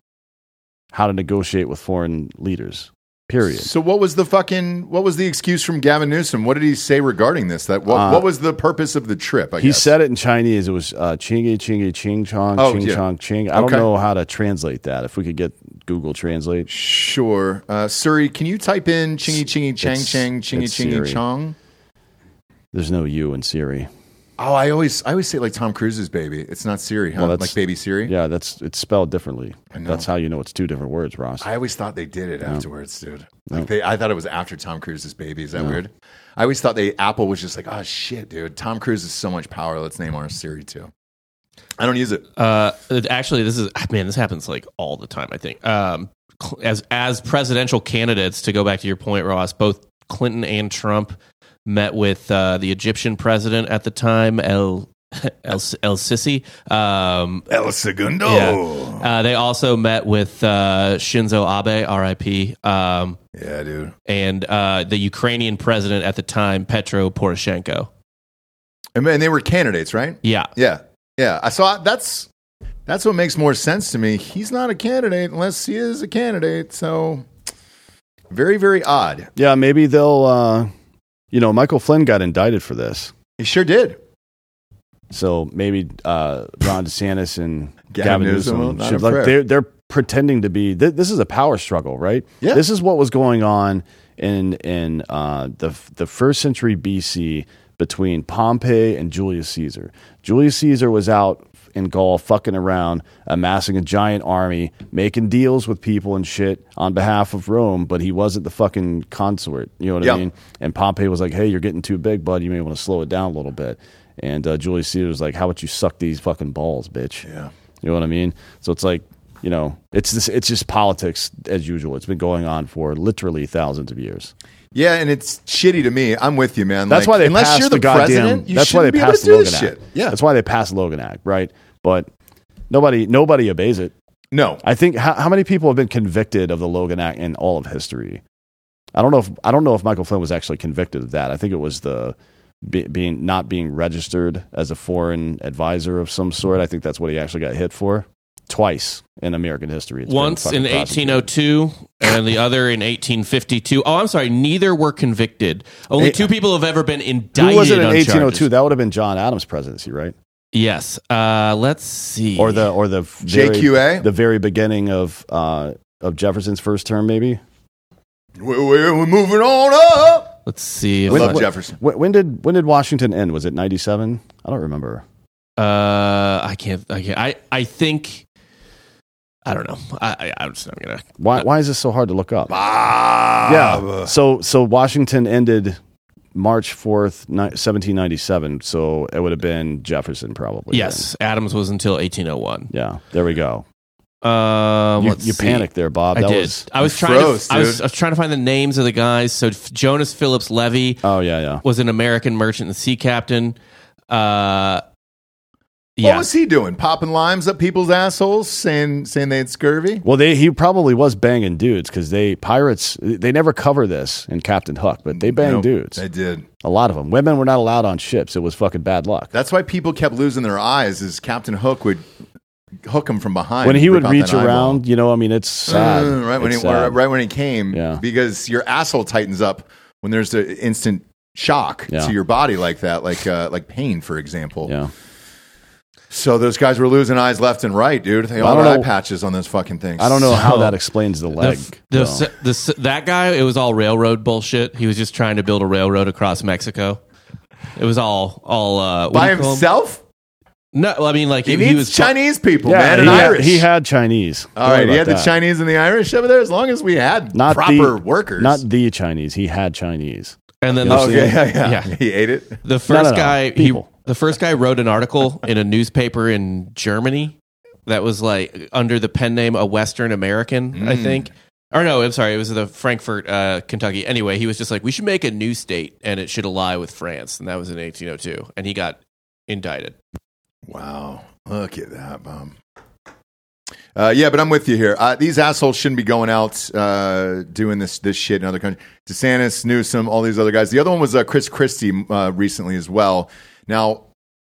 how to negotiate with foreign leaders. Period. So what was the fucking what was the excuse from Gavin Newsom? What did he say regarding this? That what, Uh, what was the purpose of the trip? I he guess said it in Chinese. It was uh, chingy chingy ching chong Oh, ching yeah. chong ching. I don't know how to translate that. If we could get Google Translate, Sure, uh, Suri, can you type in chingy chingy chang chang chingy chingy chong? there's no U in Siri. Oh, I always I always say like Tom Cruise's baby. It's not Siri, huh? Well, that's- like baby Siri. Yeah, that's it's spelled differently. know. That's how you know it's two different words, Ross. I always thought they did it afterwards, dude. Like they, I thought it was after Tom Cruise's baby. Is that weird? I always thought they Apple was just like, oh shit, dude. Tom Cruise is so much power. Let's name our Siri too. I don't use it. Uh, actually, this is man. This happens like all the time. I think um, cl- as as presidential candidates. To go back to your point, Ross, both Clinton and Trump met with uh, the Egyptian president at the time, El (laughs) El, El Sisi. Um, El Segundo. yeah. Uh, they also met with uh, Shinzo Abe, R.I.P. Um, Yeah, dude. and uh, the Ukrainian president at the time, Petro Poroshenko. And, and they were candidates, right? Yeah, Yeah, yeah. I saw that's that's what makes more sense to me. He's not a candidate unless he is a candidate. So very, very odd. yeah, maybe they'll. You know, Michael Flynn got indicted for this. He sure did. So maybe uh, Ron DeSantis and (laughs) Gavin Gavin, Newsom, Newsom should, like, they're, they're pretending to be. Th- this is a power struggle, right? Yeah. This is what was going on in in uh, the the first century BC between Pompey and Julius Caesar. Julius Caesar was out in Gaul fucking around, amassing a giant army, making deals with people and shit on behalf of Rome, but he wasn't the fucking consort. You know what Yeah. I mean? And Pompey was like, "Hey, you're getting too big, bud. You may want to slow it down a little bit." And uh, Julius Caesar was like, "How about you suck these fucking balls, bitch?" Yeah. You know what I mean? So it's like, you know, it's this, it's just politics as usual. It's been going on for literally thousands of years. Yeah, and it's shitty to me. I'm with you, man. That's Like, why they unless passed you're the, the, goddamn. president, you that's why they passed the Logan Act. shit. Yeah, that's why they passed the Logan Act, right? But nobody nobody obeys it. no. I think how, how many people have been convicted of the Logan Act in all of history? I don't know if I don't know if Michael Flynn was actually convicted of that. I think it was the be, being not being registered as a foreign advisor of some sort. I think that's what he actually got hit for twice in American history. It's once in 1802 and the other in 1852. Oh, I'm sorry, neither were convicted. Only Hey, two people have ever been indicted. Who was it in on 1802? charges. Oh that would have been John Adams' presidency, right? Yes. Uh, let's see. Or the or the very, JQA? the very beginning of uh, of Jefferson's first term, maybe. We're, we're moving on up. Let's see. I If love I- Jefferson. When, when did when did Washington end? Was it ninety seven? I don't remember. uh, I can't. I can't. I. I think. I don't know. I. I I'm just not gonna. Why why is this so hard to look up? Bob. Yeah. So so Washington ended March fourth, seventeen ninety seven. So it would have been Jefferson, probably. Yes, Adams was until 1801. Yeah. There we go. Um, You, you panicked there, Bob. I that did. was. I was trying froze, to. I was. I was trying to find the names of the guys. So Jonas Phillips Levy Oh yeah, yeah. was an American merchant and sea captain. Uh, What yeah, was he doing? Popping limes up people's assholes, saying saying they had scurvy. Well, they he probably was banging dudes because they pirates they never cover this in Captain Hook, but they banged Nope, dudes. They did. A lot of them. Women were not allowed on ships. It was fucking bad luck. That's why people kept losing their eyes. Is Captain Hook would hook him from behind when he would reach eyeball. around, you know, I mean, it's sad. Uh, right when he sad. right when he came, Yeah. because your asshole tightens up when there's an instant shock Yeah. to your body like that, like uh, like pain, for example. Yeah. So those guys were losing eyes left and right, dude. They I all don't had eye patches on those fucking things. I don't know how So- that explains the the, leg. f- the, though. s- the s- that guy. It was all railroad bullshit. He was just trying to build a railroad across Mexico. It was all all uh, what by do you call 'em? himself. No, I mean like He he, needs was Chinese people, yeah, man, he, and had, Irish. he had Chinese. all Don't right, he had about the that. Chinese and the Irish over there. As long as we had Not proper the, workers, Not the Chinese. He had Chinese. and then the, okay, yeah, yeah, Yeah. (laughs) He ate it. the first no, no. guy he People. The first guy wrote an article (laughs) in a newspaper in Germany that was like under the pen name a Western American, I Mm. think. Or no, I'm sorry, it was the Frankfort, uh, Kentucky. Anyway, he was just like, we should make a new state and it should ally with France, and that was in 1802, and he got indicted. Wow, look at that, Bob. Uh, yeah, but I'm with you here. Uh, these assholes shouldn't be going out uh, doing this this shit in other countries. DeSantis, Newsom, all these other guys. The other one was uh, Chris Christie uh, recently as well. Now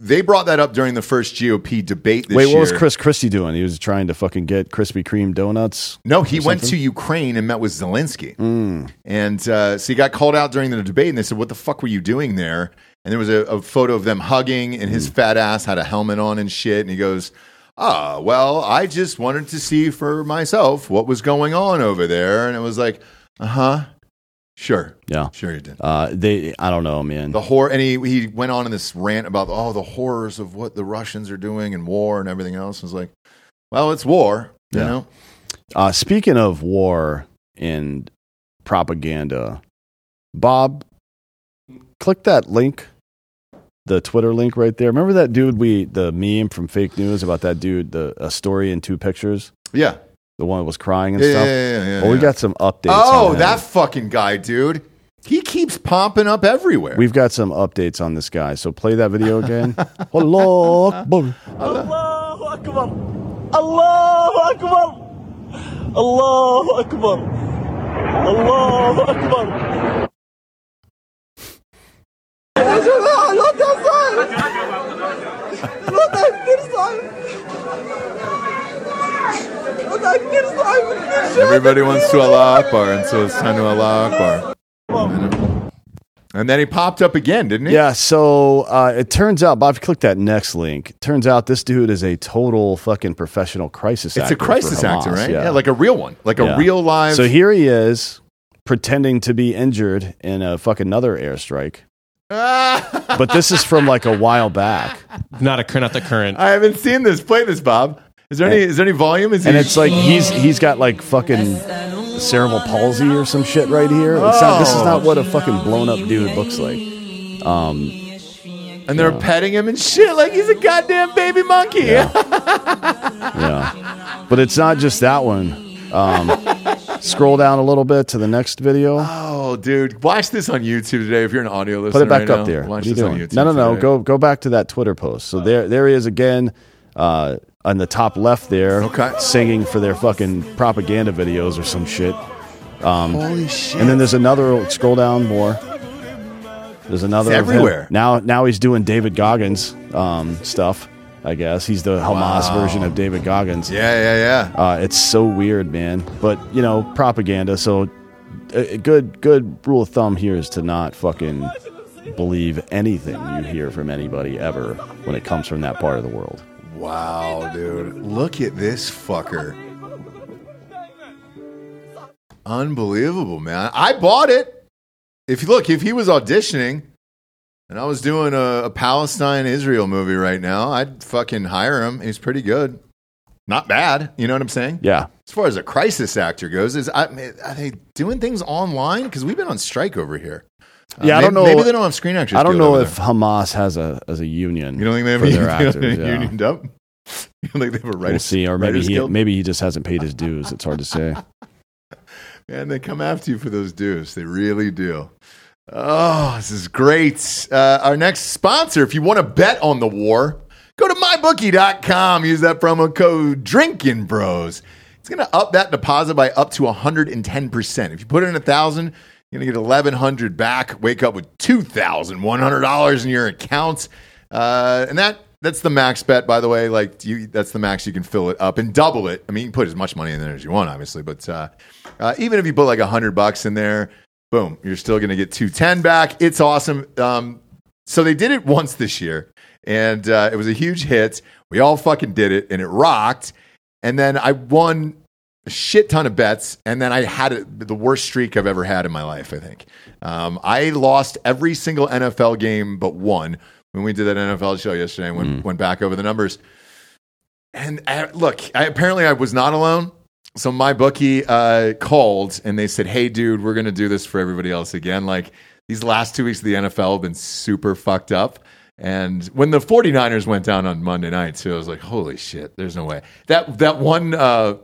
they brought that up during the first GOP debate this Wait, year. what was Chris Christie doing? He was trying to fucking get Krispy Kreme donuts. No, he went to Ukraine and met with Zelensky. Mm. And uh, so he got called out during the debate, and they said, "What the fuck were you doing there?" And there was a, a photo of them hugging, and his fat ass had a helmet on and shit. And he goes, "Ah, well, I just wanted to see for myself what was going on over there." And it was like, "Uh huh, sure, Yeah. sure you did." Uh, they, I don't know, man. The horror, and he he went on in this rant about oh the horrors of what the Russians are doing and war and everything else. I was like, "Well, it's war, you Yeah. know." Uh, speaking of war and propaganda, Bob, click that link, the Twitter link right there. Remember that dude we the meme from fake news about that dude, the a story in two pictures, Yeah, the one that was crying and yeah, yeah, stuff. yeah, yeah, well, we yeah. got some updates. Oh, on him. that fucking guy, dude. He keeps popping up everywhere. We've got some updates on this guy. So play that video again. (laughs) Hello, Akbar. Allahu Akbar. Allahu Akbar. Allahu Akbar. Allahu Akbar. (laughs) Everybody wants to Allah Akbar, and so it's time to Allah Akbar. And then he popped up again, didn't he? Yeah, so uh, it turns out, Bob, if you click that next link, turns out this dude is a total fucking professional crisis actor. It's actor. a crisis actor, right? Yeah. like a real one, like a Yeah. real live. So here he is pretending to be injured in a fucking another airstrike. (laughs) But this is from like a while back. Not a current. not the current. I haven't seen this. Play this, Bob. Is there any? Is there any volume? Is And it's like he's he's got like fucking cerebral palsy or some shit right here. It's not, this is not what a fucking blown up dude looks like. Um, and they're petting him and shit like he's a goddamn baby monkey. (laughs) yeah. But it's not just that one. Um, scroll down a little bit to the next video. Oh, dude, watch this on YouTube today. If you're an audio listener, Put it back right up now. there. Watch What are you this on doing? YouTube. No, no, no. today. Go go back to that Twitter post. So there there he is again. Uh, on the top left there, Okay. singing for their fucking propaganda videos or some shit. Um, Holy shit! And then there's another. Scroll down more. There's another It's everywhere. Now, now he's doing David Goggins um, stuff. I guess he's the Hamas Wow. version of David Goggins. yeah, yeah, yeah. Uh, it's so weird, man. But you know, propaganda. So, a a good good rule of thumb here is to not fucking believe anything you hear from anybody ever when it comes from that part of the world. Wow, dude. Look at this fucker. Unbelievable, man. I bought it. If you look, if he was auditioning and I was doing a, a Palestine Israel movie right now, I'd fucking hire him. He's pretty good. Not bad. You know what I'm saying? Yeah, As far as a crisis actor goes, is I, are they doing things online? Because we've been on strike over here. Yeah, I don't know- Maybe they don't have Screen Actors. I don't know if there. Hamas has a as a union. you don't think they have a union- (laughs) actors. yeah. unioned up. (laughs) You don't think they have a We'll see, or maybe he guild? maybe he just hasn't paid his dues. It's hard to say. (laughs) Man, they come after you for those dues. They really do. Oh, this is great. Uh, our next sponsor, if you want to bet on the war, go to mybookie.com. Use that promo code Drinkin Bros. It's going to up that deposit by up to 110%. If you put in a thousand, you're going to get 1100 back. Wake up with $2,100 in your account. Uh, and that that's the max bet, by the way. Like you, that's the max you can fill it up and double it. I mean, you can put as much money in there as you want, obviously, but uh, uh, even if you put like a hundred bucks in there, boom, you're still going to get two ten back. It's awesome. Um, so they did it once this year, and uh, it was a huge hit. We all fucking did it, and it rocked. And then I won a shit ton of bets, and then I had the worst streak I've ever had in my life. I think um, I lost every single NFL game but one when we did that NFL show yesterday. and Went went back over the numbers, and uh, look, I, apparently I was not alone. So MyBookie uh, called and they said, "Hey, dude, we're going to do this for everybody else again. Like these last two weeks of the NFL have been super fucked up." And when the 49ers went down on Monday night, too, I was like, "Holy shit! There's no way that that one uh,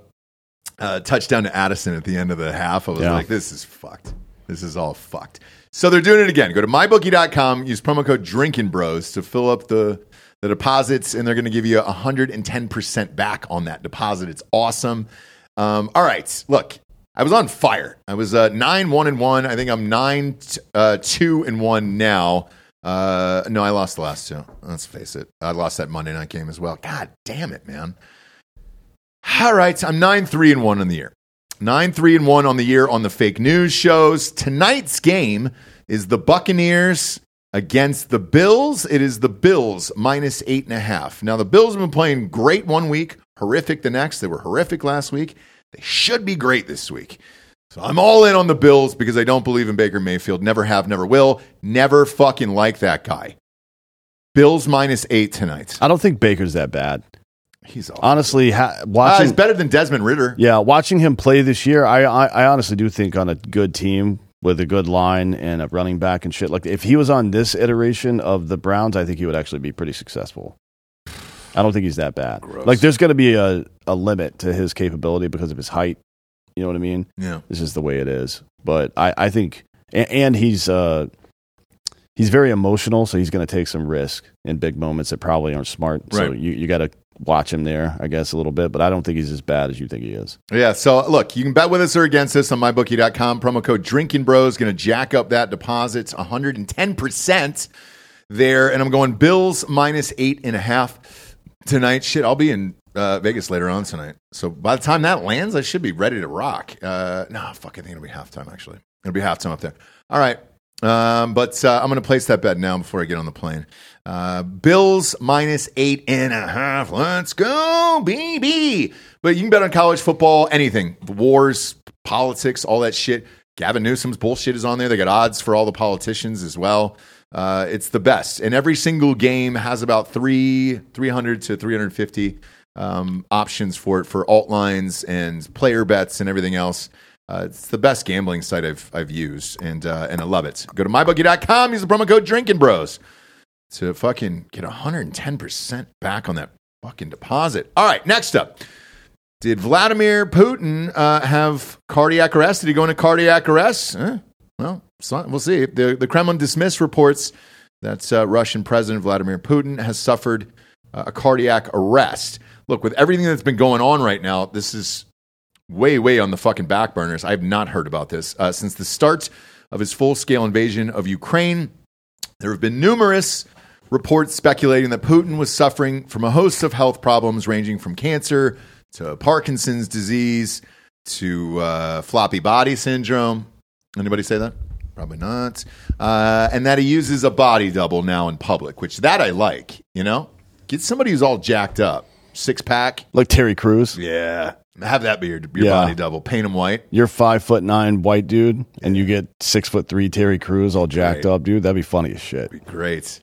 uh, touchdown to Addison at the end of the half. I was Yeah. like, this is fucked. This is all fucked. So they're doing it again. Go to mybookie.com, use promo code Drinkin Bros to fill up the, the deposits, and they're going to give you 110% back on that deposit. It's awesome. Um, all right. Look, I was on fire. I was uh, 9 1 and 1. I think I'm 9 t- uh, 2 and 1 now. Uh, no, I lost the last two. Let's face it. I lost that Monday night game as well. God damn it, man. All right, I'm nine three and one on the year. Nine three and one on the year on the fake news shows. Tonight's game is the Buccaneers against the Bills. It is the Bills minus eight and a half. Now the Bills have been playing great one week, horrific the next. They were horrific last week. They should be great this week. So I'm all in on the Bills because I don't believe in Baker Mayfield. Never have, never will. Never fucking like that guy. Bills minus eight tonight. I don't think Baker's that bad. He's awful. Honestly, ha- Uh, watching he's better than Desmond Ridder. Yeah, watching him play this year, I, I I honestly do think on a good team with a good line and a running back and shit like if he was on this iteration of the Browns, I think he would actually be pretty successful. I don't think he's that bad. Gross. Like there's going to be a a limit to his capability because of his height. You know what I mean? Yeah. This is the way it is. But I I think and, and he's uh he's very emotional, so he's going to take some risk in big moments that probably aren't smart. So you you got to watch him there, I guess, a little bit. But I don't think he's as bad as you think he is. Yeah. So look, you can bet with us or against us on mybookie.com. Promo code Drinkin Bros is going to jack up that deposits 110% there. And I'm going Bills minus eight and a half tonight. Shit, I'll be in uh, Vegas later on tonight. So by the time that lands, I should be ready to rock. Uh, no, fuck, I think it'll be halftime actually. It'll be halftime up there. All right. Um, but uh, I'm going to place that bet now before I get on the plane. Uh, Bills minus eight and a half. Let's go, baby. But you can bet on college football, anything, wars, politics, all that shit. Gavin Newsom's bullshit is on there. They got odds for all the politicians as well. Uh, it's the best, and every single game has about three, three hundred to three hundred fifty um, options for it for alt lines and player bets and everything else. Uh, it's the best gambling site I've I've used, and uh, and I love it. Go to mybookie.com, use the promo code Drinkin Bros to fucking get 110% back on that fucking deposit. All right, next up. Did Vladimir Putin uh, have cardiac arrest? Did he go into cardiac arrest? Eh, well, we'll see. The, the Kremlin dismissed reports that uh, Russian President Vladimir Putin has suffered uh, a cardiac arrest. Look, with everything that's been going on right now, this is way, way on the fucking back burners. I have not heard about this. Uh, since the start of his full scale invasion of Ukraine, there have been numerous reports speculating that Putin was suffering from a host of health problems ranging from cancer to Parkinson's disease to uh, floppy body syndrome. Anybody say that? Probably not. Uh, and that he uses a body double now in public, which that I like. You know, get somebody who's all jacked up, six pack. Like Terry Crews. Yeah, have that be your, your Yeah. body double. Paint him white. You're five foot nine white dude, and you get six foot three Terry Crews all jacked Right. up, dude. That'd be funny as shit. Great.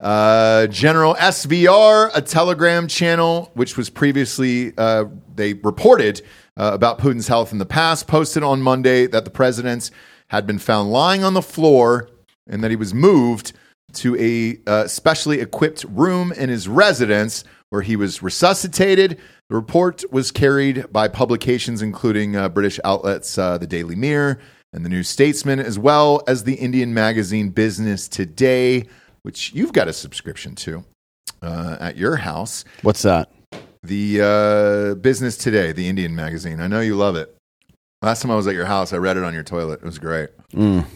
Uh, General SVR, a Telegram channel, which was previously, uh, they reported uh, about Putin's health in the past, posted on Monday that the president had been found lying on the floor and that he was moved to a uh, specially equipped room in his residence where he was resuscitated. The report was carried by publications including uh, British outlets uh, the Daily Mirror and the New Statesman, as well as the Indian magazine Business Today, which you've got a subscription to uh, at your house. What's that? The uh, Business Today, the Indian magazine. I know you love it. Last time I was at your house, I read it on your toilet. It was great.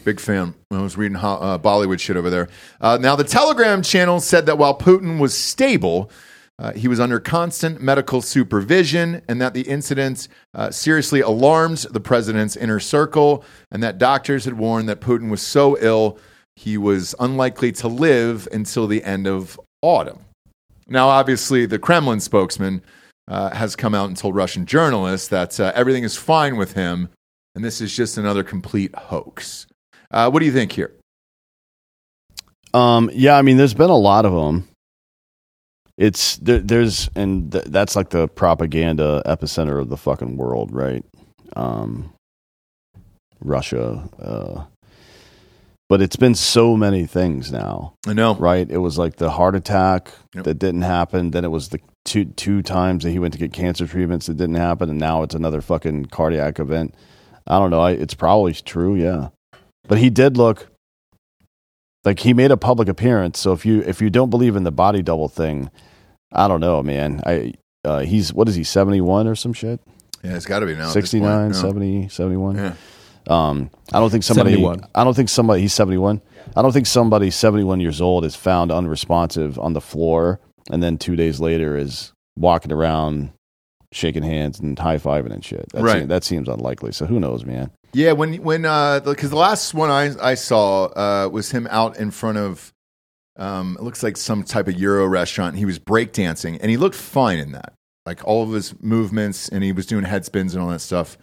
Big fan. I was reading ho- uh, Bollywood shit over there. Uh, now, the Telegram channel said that while Putin was stable, uh, he was under constant medical supervision, and that the incident uh, seriously alarmed the president's inner circle, and that doctors had warned that Putin was so ill he was unlikely to live until the end of autumn. Now, obviously, the Kremlin spokesman uh, has come out and told Russian journalists that uh, everything is fine with him, and this is just another complete hoax. Uh, what do you think here? Um, yeah, I mean, there's been a lot of them. It's there, there's and th- that's like the propaganda epicenter of the fucking world, right? Um, Russia, uh, but it's been so many things now, I know. right? It was like the heart attack Yep. that didn't happen. Then it was the two two times that he went to get cancer treatments that didn't happen, and now it's another fucking cardiac event. I don't know. I, it's probably true, yeah. But he did look like he made a public appearance. So if you if you don't believe in the body double thing, I don't know, man. I uh, he's what is he seventy one or some shit? Yeah, it's got to be now. at 69. No. 70, 71? Yeah. Um, I don't think somebody. 71. I don't think somebody. He's seventy one. I don't think somebody seventy one years old is found unresponsive on the floor, and then two days later is walking around, shaking hands and high fiving and shit. That Right. seems, that seems unlikely. So who knows, man? Yeah, when when uh, because the last one I I saw uh, was him out in front of, um, it looks like some type of Euro restaurant. He was breakdancing, and he looked fine in that. Like all of his movements, and he was doing head spins and all that stuff.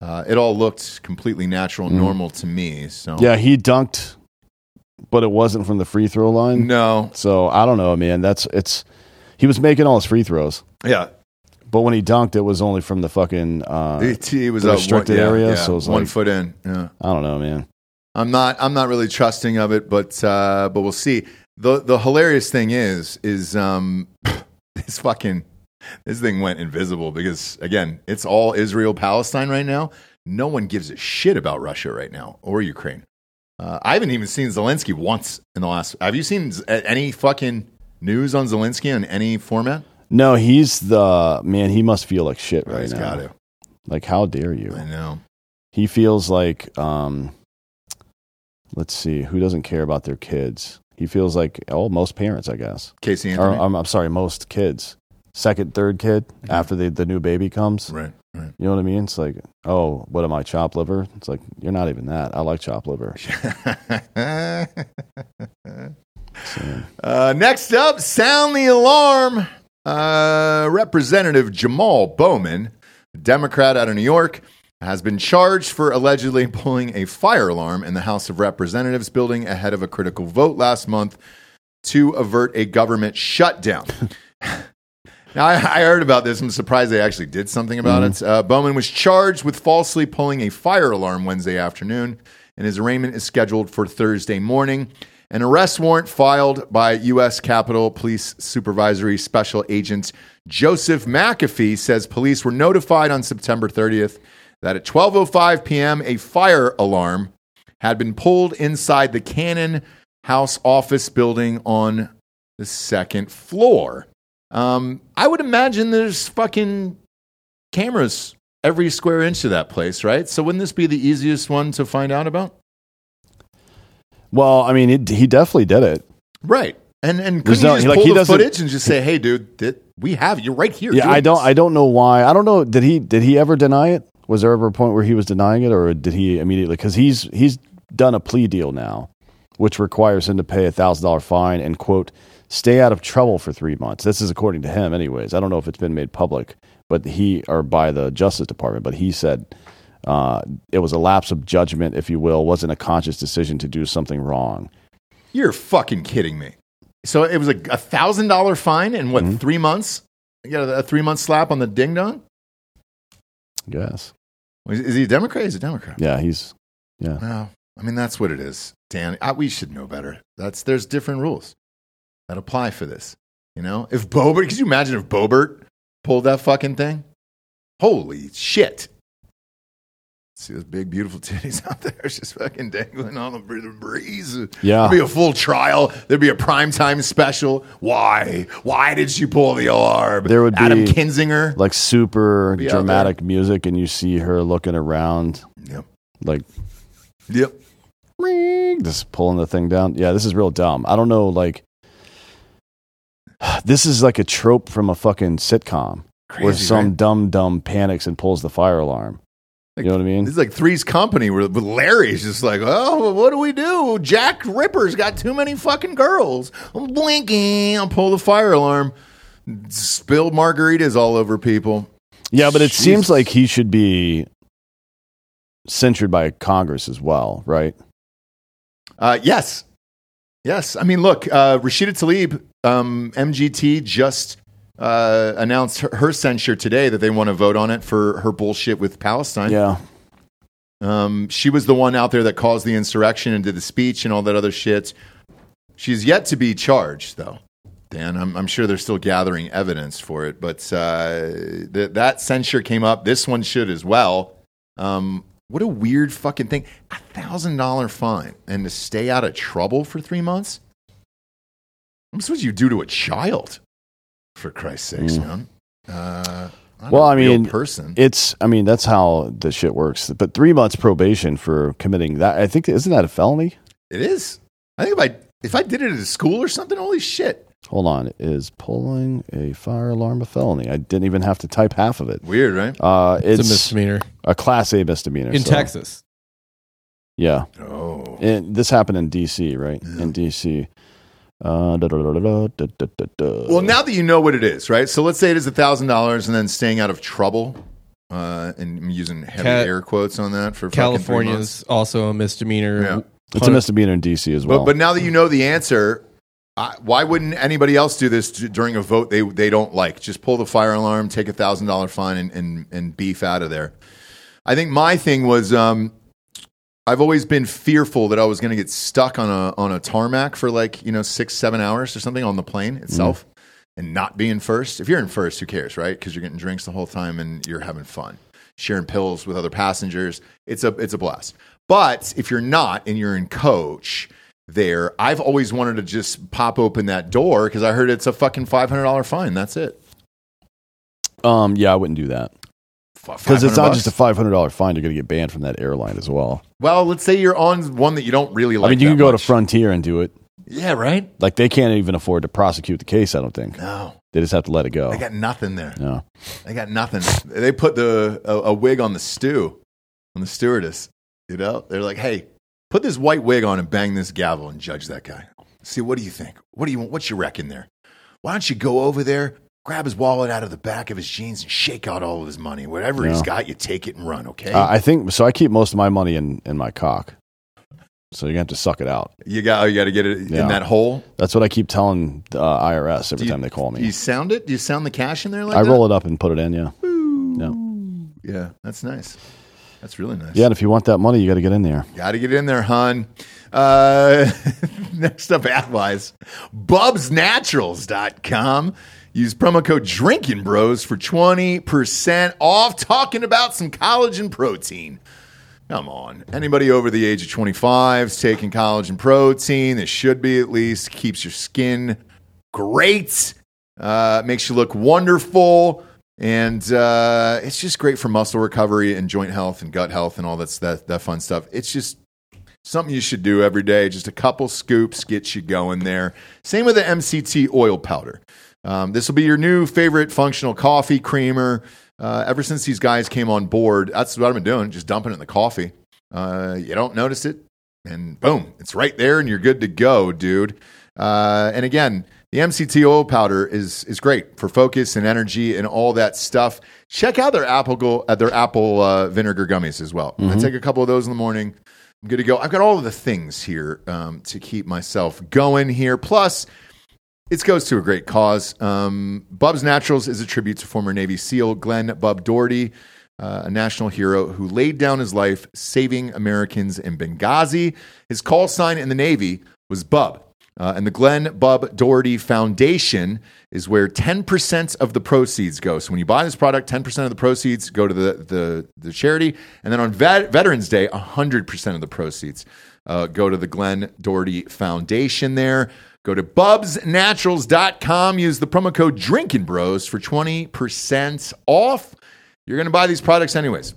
Uh, it all looked completely natural and Mhm. normal to me. So Yeah, he dunked, but it wasn't from the free throw line. no, So I don't know, man. That's it's. He was making all his free throws, yeah, but when he dunked, it was only from the fucking. Uh, it, he was the restricted one, yeah, area, yeah, so it's one like- foot in. Yeah. I don't know, man. I'm not I'm not really trusting of it, but uh, but we'll see. The The hilarious thing is is um, (laughs) this fucking this thing went invisible because again, it's all Israel Palestine right now. No one gives a shit about Russia right now or Ukraine. Uh, I haven't even seen Zelensky once in the last. Have you seen any fucking news on Zelensky on any format? No, he's the man. He must feel like shit right He's now. got to. Like, how dare you? I know. He feels like, um, let's see, who doesn't care about their kids? He feels like, oh, most parents, I guess. Casey Or, I'm, I'm sorry, most kids. Second, third kid after the, the new baby comes. right. Right. You know what I mean? It's like, oh, what am I, chop liver? It's like, you're not even that. I like chop liver. (laughs) So, Uh, next up, sound the alarm. Uh, Representative Jamal Bowman, Democrat out of New York, has been charged for allegedly pulling a fire alarm in the House of Representatives building ahead of a critical vote last month to avert a government shutdown. (laughs) Now, I, I heard about this. I'm surprised they actually did something about it. Uh, Bowman was charged with falsely pulling a fire alarm Wednesday afternoon, and his arraignment is scheduled for Thursday morning. An arrest warrant filed by U.S. Capitol Police Supervisory Special Agent Joseph McAfee says police were notified on September 30th that at 12:05 p.m. a fire alarm had been pulled inside the Cannon House office building on the second floor. Um, I would imagine there's fucking cameras every square inch of that place, right? So wouldn't this be the easiest one to find out about? well, I mean, it, he definitely did it. Right. And and There's couldn't you just like, pull he the footage and just say, "Hey, dude, th- we have you right here." Yeah, I don't. this." I don't know why. I don't know. Did he? Did he ever deny it? Was there ever a point where he was denying it, or did he immediately? Because he's he's done a plea deal now, which requires him to pay a thousand dollar fine and quote stay out of trouble for three months. This is according to him, anyways. I don't know if it's been made public, but he or by the Justice Department, but he said uh, it was a lapse of judgment, if you will, wasn't a conscious decision to do something wrong. You're fucking kidding me. So it was a a thousand dollar fine and Mm-hmm. what three months? You got a, a three month slap on the ding dong. Yes. Is, he a Democrat? He's a Democrat. Yeah. He's. Yeah. Well, I mean that's what it is. Dan, I, we should know better. That's there's different rules that apply for this. You know, if Boebert, could you imagine if Boebert pulled that fucking thing? Holy shit! See those big, beautiful (laughs) titties out there, just fucking dangling on the br- breeze. Yeah. There'd be a full trial. There'd be a primetime special. Why? Why did she pull the alarm? There would Adam be- Kinzinger. Like super dramatic music, and you see her looking around, Yep. like Yep. (laughs) just pulling the thing down. Yeah, this is real dumb. I don't know, like (sighs) this is like a trope from a fucking sitcom where some right? dumb dumb panics and pulls the fire alarm. You know what I mean? This is like Three's Company where Larry's just like, oh, what do we do? Jack Tripper's got too many fucking girls. I'm blinking. I'll pull the fire alarm. Spill margaritas all over people. Yeah, but it seems like he should be censured by Congress as well, right? Uh, yes. Yes. I mean, look, uh, Rashida Tlaib, um, MGT just uh, announced her, her censure today that they want to vote on it for her bullshit with Palestine. Yeah. Um, she was the one out there that caused the insurrection and did the speech and all that other shit. She's yet to be charged, though. Dan, I'm, I'm sure they're still gathering evidence for it, but uh, th- that censure came up. This one should as well. Um, what a weird fucking thing! A thousand dollar fine and to stay out of trouble for three months. What's what you do to a child? For Christ's sakes, Mm. man. Uh, not Well, a I real mean, person. It's I mean, that's how the shit works. But three months probation for committing that I think isn't that a felony? It is. I think if I if I did it at a school or something, holy shit. Hold on, is pulling a fire alarm a felony? I didn't even have to type half of it. Weird, right? Uh, It's, it's, a misdemeanor a class A misdemeanor in so- Texas. Yeah, Oh. and this happened in D.C. Right in D.C. Well, now that you know what it is, right? So let's say it is thousand dollars, and then staying out of trouble, uh, and I'm using heavy Cat- air quotes on that for California's also a misdemeanor. Yeah. It's a misdemeanor in DC as well. But, but now that you know the answer, I, why wouldn't anybody else do this during a vote they they don't like? Just pull the fire alarm, take a thousand dollar fine, and, and and beef out of there. I think my thing was um, I've always been fearful that I was going to get stuck on a on a tarmac for like you know six seven hours or something on the plane itself, and not being first. If you're in first, who cares, right? Because you're getting drinks the whole time and you're having fun, sharing pills with other passengers. It's a it's a blast. But if you're not and you're in coach there, I've always wanted to just pop open that door because I heard it's a fucking five hundred dollar fine. That's it. um, yeah, I wouldn't do that because it's not just a five hundred dollar fine. You're going to get banned from that airline as well. well. Let's say you're on one that you don't really like. I mean, you can go much. to Frontier and do it. Yeah, right. Like they can't even afford to prosecute the case. I don't think No, they just have to let it go. they got nothing there. no. They got nothing. They put the a, a wig on the stew, on the stewardess. You know, they're like, "Hey, put this white wig on and bang this gavel and judge that guy. See, what do you think? What do you want? what you reckon there? Why don't you go over there, grab his wallet out of the back of his jeans, and shake out all of his money, whatever he's Yeah. got. You take it and run, okay? Uh, I think so. I keep most of my money in in my cock. So you're gonna have to suck it out. you got you got to get it Yeah. in that hole. That's what I keep telling the uh, IRS every Do you- time they call me. Do me. you sound it? Do you sound the cash in there like I that? roll it up and put it in. Yeah, no, Yeah, that's nice. That's really nice. yeah. And if you want that money, you got to get in there. Got to get in there, hon. Uh, (laughs) next up, ad-wise, bubsnaturals.com. Use promo code Drinkin Bros for 20% off. Talking about some collagen protein. Come on. Anybody over the age of 25 is taking collagen protein. This should be at least. Keeps your skin great. Uh, makes you look wonderful. And uh, it's just great for muscle recovery and joint health and gut health and all that's, that, that fun stuff. It's just something you should do every day. Just a couple scoops gets you going there. Same with the MCT oil powder. Um, this will be your new favorite functional coffee creamer. Uh, ever since these guys came on board, that's what I've been doing, just dumping it in the coffee. Uh, you don't notice it, and boom, it's right there, and you're good to go, dude. Uh, and again, the MCT oil powder is is great for focus and energy and all that stuff. Check out their apple uh, their apple uh, vinegar gummies as well. I take a couple of those in the morning. I'm good to go. I've got all of the things here um, to keep myself going here. Plus, it goes to a great cause. Um, Bub's Naturals is a tribute to former Navy SEAL Glenn Bub Doherty. uh, a national hero who laid down his life saving Americans in Benghazi. His call sign in the Navy was Bub. Uh, and the Glenn Bub Doherty Foundation is where 10% of the proceeds go. So when you buy this product, 10% of the proceeds go to the, the, the charity. And then on Vet- Veterans Day, 100% of the proceeds uh, go to the Glenn Doherty Foundation there. Go to bubsnaturals.com. Use the promo code Drinkin Bros for 20% off. You're going to buy these products anyways.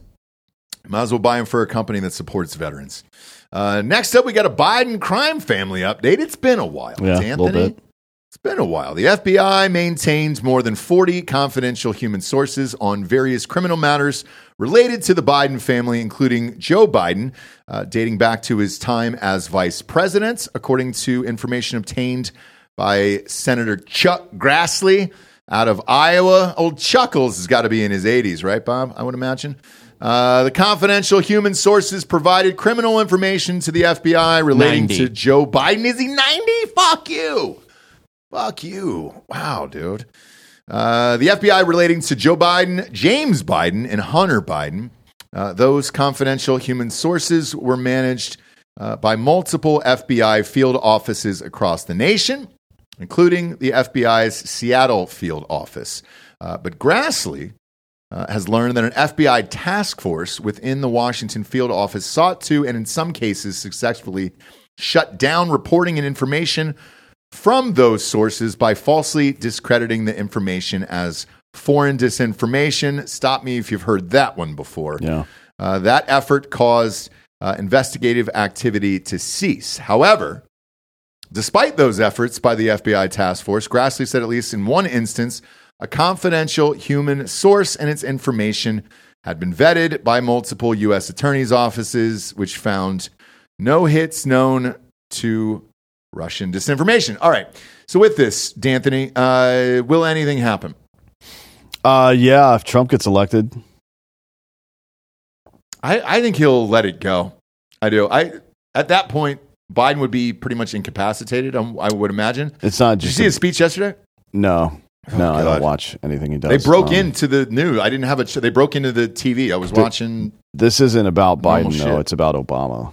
Might as well buy them for a company that supports veterans. Uh, next up, we got a Biden crime family update. It's been a while. Yeah, a Anthony. little bit. It's been a while. The FBI maintains more than 40 confidential human sources on various criminal matters related to the Biden family, including Joe Biden, uh, dating back to his time as vice president, according to information obtained by Senator Chuck Grassley out of Iowa. Old Chuckles has got to be in his 80s, right, Bob? I would imagine. Uh, the confidential human sources provided criminal information to the FBI relating 90. to Joe Biden. Is he 90? Fuck you. Fuck you. Wow, dude. Uh, the FBI relating to Joe Biden, James Biden, and Hunter Biden. Uh, those confidential human sources were managed uh, by multiple FBI field offices across the nation, including the FBI's Seattle field office. Uh, but Grassley uh, has learned that an FBI task force within the Washington field office sought to, and in some cases successfully, shut down reporting and information from those sources by falsely discrediting the information as foreign disinformation. Stop me if you've heard that one before. Yeah. Uh, that effort caused uh, investigative activity to cease. However, despite those efforts by the FBI task force, Grassley said at least in one instance, a confidential human source and its information had been vetted by multiple U.S. attorneys' offices, which found no hits known to Russian disinformation. All right. So, with this, D'Anthony, uh, will anything happen? Uh, yeah, if Trump gets elected, I, I think he'll let it go. I do. I at that point, Biden would be pretty much incapacitated. um, I would imagine. it's not Did you see a- his speech yesterday? no, no. I don't watch anything he does. They broke Um, into the news. I didn't have a. They broke into the TV. I was watching. This isn't about Biden, shit. though. It's about Obama.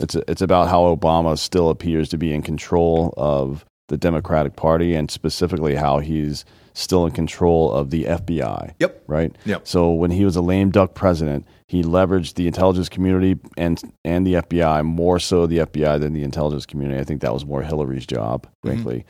It's it's about how Obama still appears to be in control of the Democratic Party, and specifically how he's still in control of the FBI. Yep. Right. Yep. So when he was a lame duck president, he leveraged the intelligence community and and the FBI more so the FBI than the intelligence community. I think that was more Hillary's job, mm-hmm. frankly.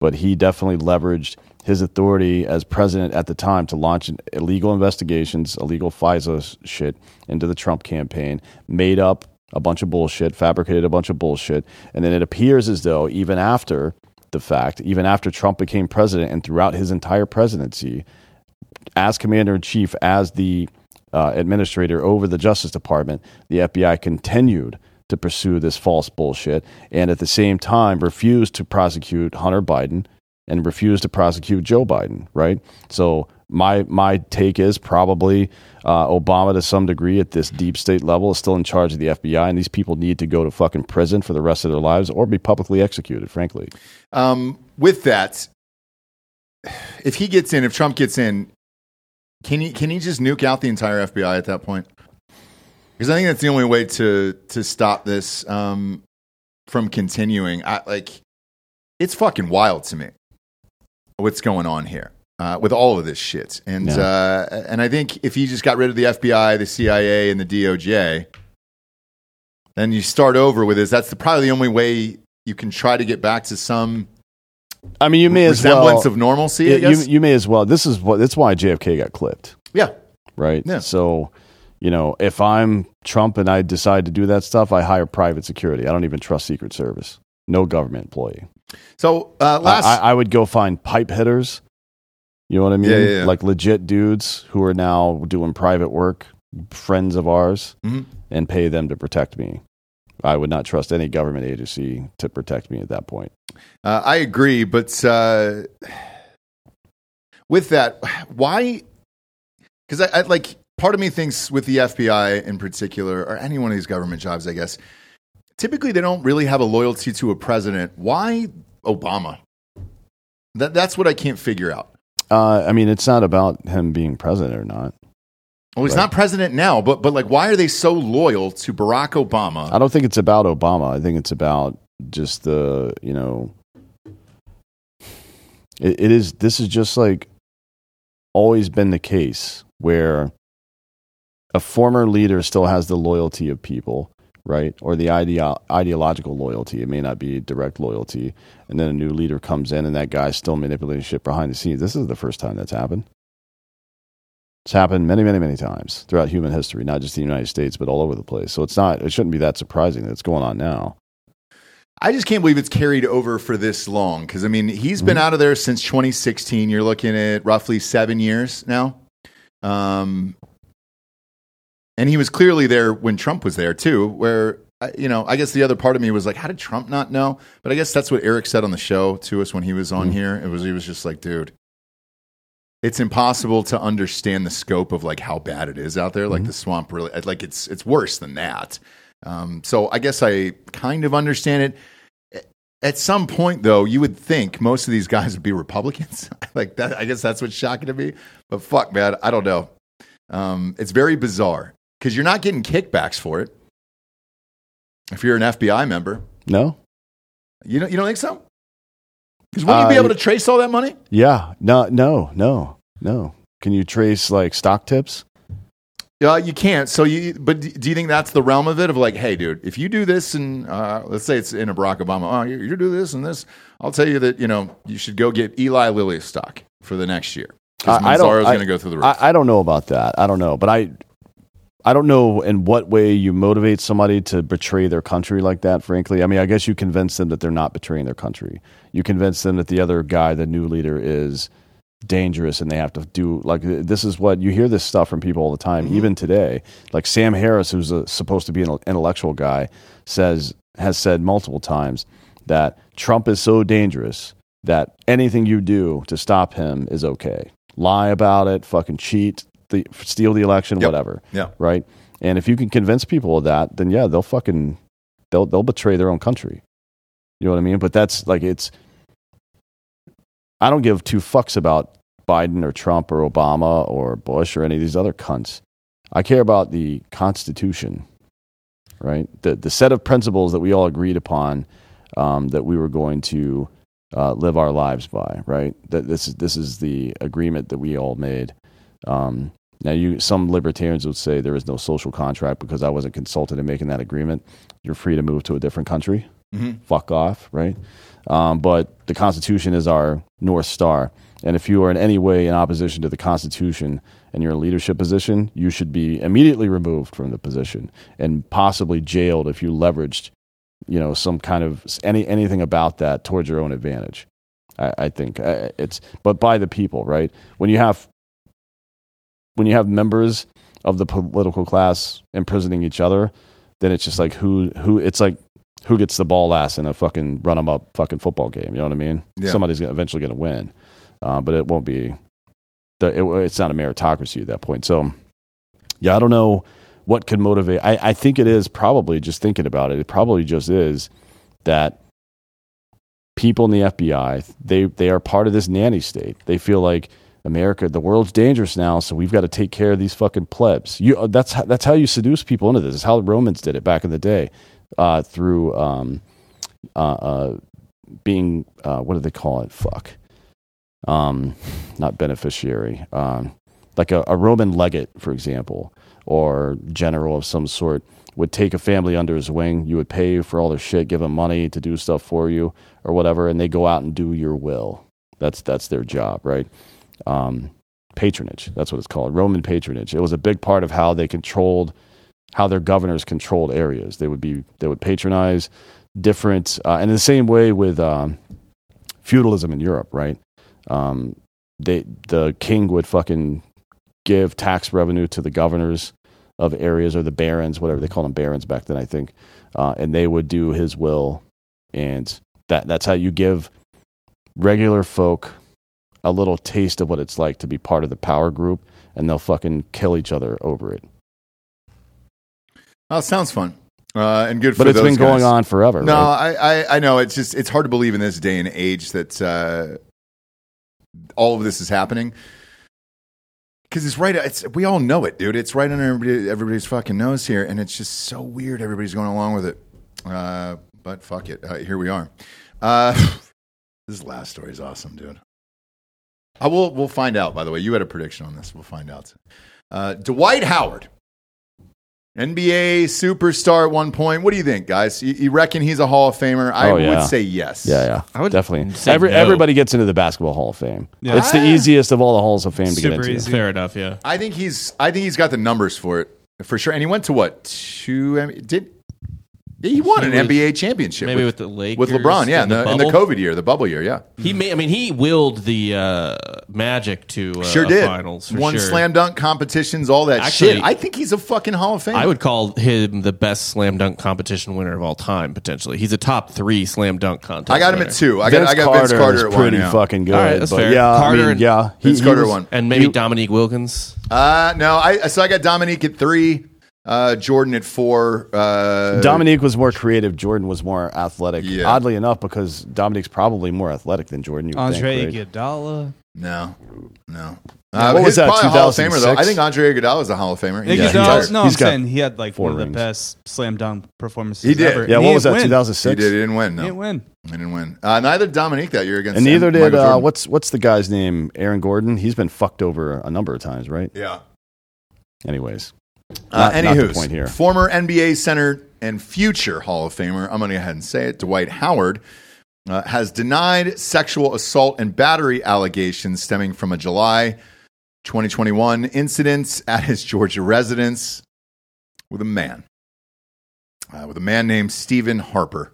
But he definitely leveraged his authority as president at the time to launch illegal investigations, illegal FISA shit into the Trump campaign, made up a bunch of bullshit, fabricated a bunch of bullshit, and then it appears as though even after the fact, even after Trump became president and throughout his entire presidency, as commander in chief, as the uh, administrator over the Justice Department, the FBI continued to pursue this false bullshit and at the same time refused to prosecute Hunter Biden and refused to prosecute Joe Biden, right? So my my take is probably uh, Obama to some degree at this deep state level is still in charge of the FBI, and these people need to go to fucking prison for the rest of their lives or be publicly executed. Frankly, Um, with that, if he gets in, if Trump gets in, can he can he just nuke out the entire FBI at that point? Because I think that's the only way to to stop this um, from continuing. I, like, it's fucking wild to me what's going on here uh, with all of this shit. And Yeah. uh, and I think if you just got rid of the FBI, the CIA, and the DOJ, then you start over with this. That's the, probably the only way you can try to get back to some I mean, you may as well resemblance of normalcy. Yeah, you, guess. you may as well. This is what. That's why JFK got clipped, yeah, right? Yeah. So, you know, if I'm Trump and I decide to do that stuff, I hire private security. I don't even trust Secret Service. No government employee. So uh, last, I, I would go find pipe hitters. You know what I mean? Yeah, yeah, yeah. Like legit dudes who are now doing private work, friends of ours, Mhm. and pay them to protect me. I would not trust any government agency to protect me at that point. uh, I agree, but uh, with that, why? Because I, I like part of me thinks with the FBI in particular, or any one of these government jobs, I guess. Typically, they don't really have a loyalty to a president. Why Obama? That, that's what I can't figure out. Uh, I mean, it's not about him being president or not. Well, he's Right. not president now, but but like, why are they so loyal to Barack Obama? I don't think it's about Obama. I think it's about just the you know. It, it is. This is just like always been the case where a former leader still has the loyalty of people, right, or the ideo- ideological loyalty. It may not be direct loyalty, and then a new leader comes in, and that guy's still manipulating shit behind the scenes. This is the first time that's happened. It's happened many, many, many times throughout human history, not just the United States, but all over the place. So it's not, it shouldn't be that surprising that it's going on now. I just can't believe it's carried over for this long. Because I mean, he's been out of there since 2016. You're looking at roughly seven years now. Um, and he was clearly there when Trump was there too. Where you know, I guess the other part of me was like, how did Trump not know? But I guess that's what Eric said on the show to us when he was on here. It was he was just like, dude, it's impossible to understand the scope of like how bad it is out there. Like the swamp really, like it's it's worse than that. Um, so I guess I kind of understand it. At some point, though, you would think most of these guys would be Republicans. (laughs) like that, I guess that's what's shocking to me. But fuck, man, I don't know. Um, it's very bizarre because you're not getting kickbacks for it. If you're an FBI member, No? you don't you don't think so? Because wouldn't you be Uh, able to trace all that money? Yeah. No, no, no, no. Can you trace like stock tips? Uh, you can't. So you, but do you think that's the realm of it? Of like, hey, dude, if you do this, and uh, let's say it's in a Barack Obama, oh, you, you do this and this, I'll tell you that you know you should go get Eli Lilly stock for the next year I- I don't- I- going to go through the roof. I, I don't know about that. I don't know, but I, I don't know in what way you motivate somebody to betray their country like that. Frankly, I mean, I guess you convince them that they're not betraying their country. You convince them that the other guy, the new leader, is dangerous and they have to do like this is what you hear this stuff from people all the time mm-hmm. even today like sam harris who's a, supposed to be an intellectual guy says has said multiple times that trump is so dangerous that anything you do to stop him is okay lie about it fucking cheat the, steal the election Yep. whatever yeah, right? And if you can convince people of that then yeah they'll fucking they'll they'll betray their own country. You know what i mean? But that's like it's i don't give two fucks about biden or trump or obama or bush or any of these other cunts. I care about the constitution right? The the set of principles that we all agreed upon um, that we were going to uh, live our lives by right? That this is this is the agreement that we all made. Um, now, you some libertarians would say there is no social contract because I wasn't consulted in making that agreement. You're free to move to a different country. Mhm. Fuck off, right? Um, but the Constitution is our north star, and if you are in any way in opposition to the Constitution and you're in a leadership position, you should be immediately removed from the position and possibly jailed if you leveraged, you know, some kind of any anything about that towards your own advantage. I, I think uh, it's, but by the people, right? When you have when you have members of the political class imprisoning each other, then it's just like who who it's like who gets the ball last in a fucking run 'em up fucking football game. You know what I mean? Yeah. Somebody's gonna, eventually going to win, uh, but it won't be. The, it, it's not a meritocracy at that point. So, yeah, I don't know what could motivate. I, I think it is probably just thinking about it. It probably just is that people in the FBI they they are part of this nanny state. They feel like America, the world's dangerous now, so we've got to take care of these fucking plebs. You, uh, that's how, that's how you seduce people into this. It's how the Romans did it back in the day, uh, through um, uh, uh, being uh, what do they call it? Fuck, um, not beneficiary, um, like a, a Roman legate, for example, or general of some sort would take a family under his wing. You would pay for all their shit, give them money to do stuff for you or whatever, and they go out and do your will. That's that's their job, right? Um, patronage. That's what it's called, Roman patronage. It was a big part of how they controlled, how their governors controlled areas. They would be they would patronize different, uh, and in the same way with um, feudalism in Europe, right? Um, they the king would fucking give tax revenue to the governors of areas or the barons, whatever they called them, barons back then, I think, uh, and they would do his will, and that that's how you give regular folk a little taste of what it's like to be part of the power group, and they'll fucking kill each other over it. Oh, it sounds fun uh, and good. But it's been going on forever. No, right? I, I I know it's just it's hard to believe in this day and age that uh, all of this is happening. because it's right. It's we all know it, dude. It's right under everybody, everybody's fucking nose here, and it's just so weird. Everybody's going along with it, uh, but fuck it. Uh, here we are. Uh, (laughs) this last story is awesome, dude. I will. We'll find out. By the way, you had a prediction on this. We'll find out. Uh, Dwight Howard, NBA superstar at one point. What do you think, guys? You, you reckon he's a Hall of Famer? I Oh, yeah. would say yes. Yeah, yeah. I would definitely. say Every, no. Everybody gets into the basketball Hall of Fame. Yeah. It's the easiest of all the halls of fame to get into. easy. Fair enough. Yeah. I think he's. I think he's got the numbers for it for sure. And he went to what two? Did he won He an was- NBA championship? maybe with, with the Lakers with LeBron. Yeah, in in the, the in the? COVID year, the bubble year. Yeah, He made. I mean, he willed the uh, Magic to uh, sure did. finals. For Won sure. slam dunk competitions, all that Actually- shit. I think he's a fucking Hall of Fame. I would call him the best slam dunk competition winner of all time. Potentially, he's a top three slam dunk contest. I got him winner. at two. I got. Vince I got Carter Vince Carter is at pretty one. Yeah. fucking good. All right, that's but fair. Yeah, I Carter mean, yeah. he- Vince he Carter was- won. and maybe He- Dominique Wilkins. Uh, no, I so I got Dominique at three. Uh, Jordan at four. Uh, Dominique was more creative. Jordan was more athletic. Yeah. Oddly enough, because Dominique's probably more athletic than Jordan. You would Andre think, right? Iguodala. No, no. Uh, what was that, probably a Hall of Famer though. 2006? I think Andre Iguodala is a Hall of Famer. Yeah, he's Iguodala, got- no, he's I'm saying he had like four one of the rings. best slam dunk performances He did. ever. Yeah, And what was that? didn't win. He 2006. did. He didn't win. He No, didn't win. he didn't win. Uh, neither Dominique that year against. And neither M- did uh, what's what's the guy's name? Aaron Gordon. He's been fucked over a number of times, right? Yeah. Anyways, Not- not anywho's, point here. former NBA center and future Hall of Famer, I'm going to go ahead and say it, Dwight Howard, uh, has denied sexual assault and battery allegations stemming from a July 2021 incident at his Georgia residence with a man, uh, with a man named Stephen Harper.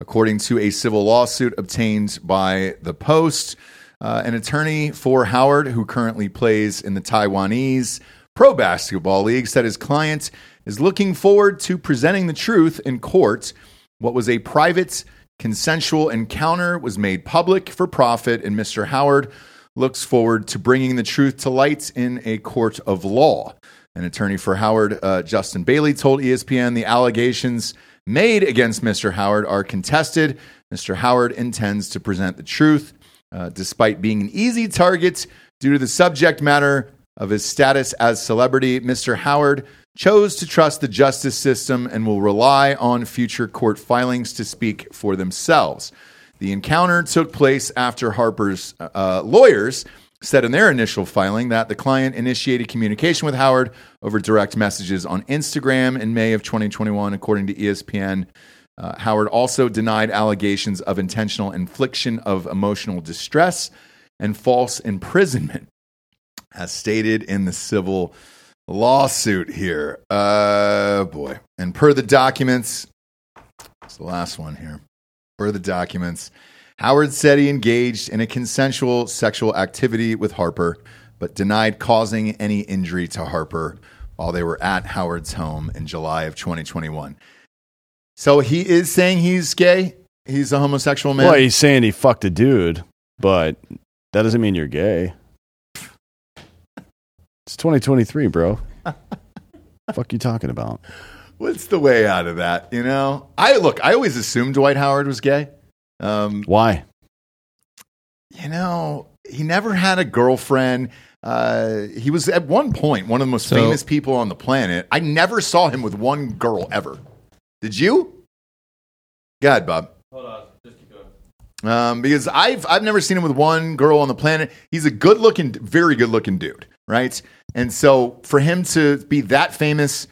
According to a civil lawsuit obtained by the Post, uh, an attorney for Howard, who currently plays in the Taiwanese Pro Basketball League, said his client is looking forward to presenting the truth in court. What was a private, consensual encounter was made public for profit, and Mr. Howard looks forward to bringing the truth to light in a court of law. An attorney for Howard, uh, Justin Bailey, told ESPN the allegations made against Mr. Howard are contested. Mr. Howard intends to present the truth, uh, despite being an easy target due to the subject matter of his status as celebrity. Mr. Howard chose to trust the justice system and will rely on future court filings to speak for themselves. The encounter took place after Harper's uh, lawyers said in their initial filing that the client initiated communication with Howard over direct messages on Instagram in May of 2021, according to ESPN. Uh, Howard also denied allegations of intentional infliction of emotional distress and false imprisonment, as stated in the civil lawsuit here. Uh, boy. And per the documents, it's the last one here. Per the documents, Howard said he engaged in a consensual sexual activity with Harper, but denied causing any injury to Harper while they were at Howard's home in July of 2021. So he is saying he's gay. He's a homosexual man. well, he's saying he fucked a dude, but that doesn't mean you're gay. It's 2023, bro. (laughs) Fuck you talking about? What's the way out of that? You know, I look. I always assumed Dwight Howard was gay. Um, Why? you know, he never had a girlfriend. Uh, he was at one point one of the most So- famous people on the planet. I never saw him with one girl ever. Did you? God, Bob. Hold on, just keep going. Um, because I've I've never seen him with one girl on the planet. He's a good looking, very good looking dude, right? And so for him to be that famous,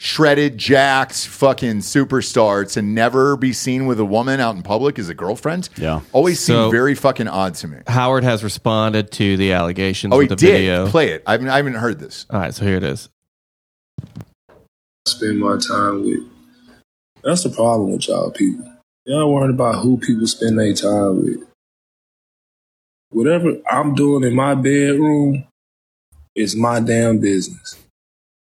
shredded, jacked, fucking superstar to never be seen with a woman out in public as a girlfriend, Yeah. always So- seemed very fucking odd to me. Howard has responded to the allegations Oh, he with did the video. play it. I haven't, I haven't heard this. All right, so here it is. spend my time with. That's the problem with y'all people. Y'all worried about who people spend their time with. Whatever I'm doing in my bedroom is my damn business.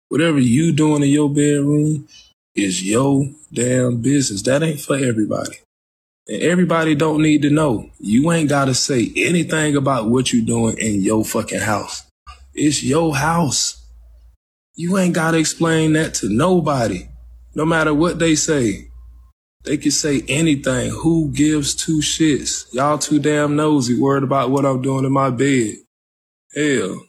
Whatever you doing in your bedroom is your damn business. That ain't for everybody. And everybody don't need to know. You ain't gotta say anything about what you doing in your fucking house. It's your house. You ain't gotta explain that to nobody. No matter what they say. They can say anything. Who gives two shits? Y'all too damn nosy, worried about what I'm doing in my bed. Hell,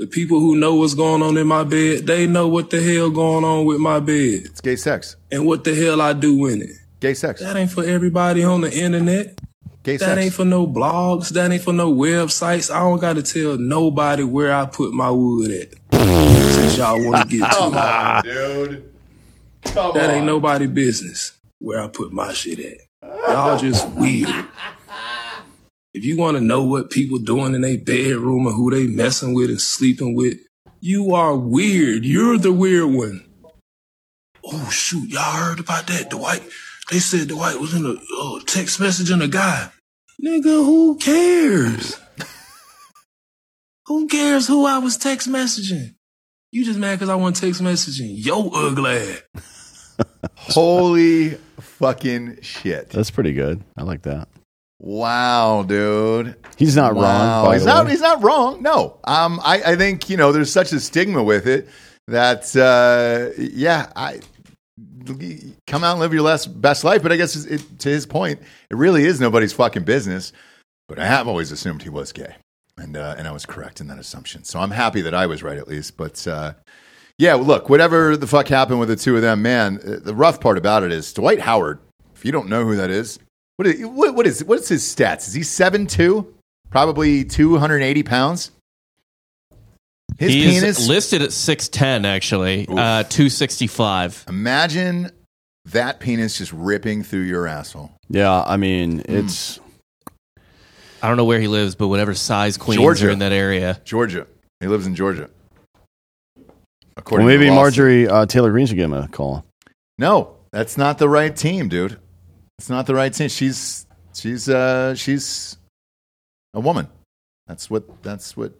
The people who know what's going on in my bed, they know what the hell going on with my bed It's gay sex. and what the hell I do in it. Gay sex. That ain't for everybody on the internet. Gay sex. That sex. ain't for no blogs. That ain't for no websites. I don't got to tell nobody where I put my wood at. Since y'all want to get to Come on, dude. Come That on. ain't nobody business where I put my shit at. Y'all just weird. If you want to know what people doing in their bedroom and who they messing with and sleeping with, you are weird. You're the weird one. Oh shoot, y'all heard about that? Dwight. They said Dwight was in a uh, text messaging a guy. Nigga, who cares? who cares who I was text messaging? You just mad because I want text messaging. Yo, ugly. (laughs) Holy fucking shit. That's pretty good. I like that. Wow, dude. He's not wrong. Wow. by He's not way. he's not wrong. No. Um I, I think, you know, there's such a stigma with it that uh yeah, I come out and live your last, best life, but I guess it, to his point, it really is nobody's fucking business. But I have always assumed he was gay. And uh, and I was correct in that assumption. So I'm happy that I was right at least, but uh yeah, look, whatever the fuck happened with the two of them, man, uh, the rough part about it is Dwight Howard, if you don't know who that is, what is, what, what is what's his stats? Is he seven two? Probably 280 pounds? His He's penis? listed at 6'10, actually, uh, 265. Imagine that penis just ripping through your asshole. Yeah, I mean, it's I don't know where he lives, but whatever size queens Georgia. are in that area. Georgia. He lives in Georgia. well, According to maybe the lawsuit. Marjorie uh, Taylor Greene should give him a call. No, that's not the right team, dude. It's not the right team. She's she's uh she's a woman. That's what that's what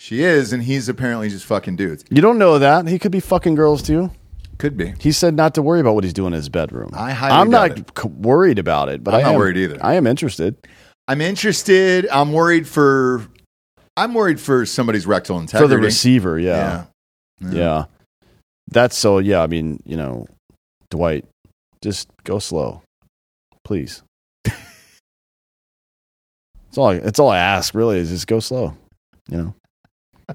she is, and he's apparently just fucking dudes. You don't know that he could be fucking girls too. Could be. He said not to worry about what he's doing in his bedroom. I highly I'm doubt not c- worried about it, but I'm I not am- worried either. I am interested. I'm interested. I'm worried for. I'm worried for somebody's rectal integrity for the receiver. Yeah. Yeah. yeah, That's so. Yeah, I mean, you know, Dwight, just go slow, please. It's all. I, it's all I ask. Really, is just go slow. You know. (laughs)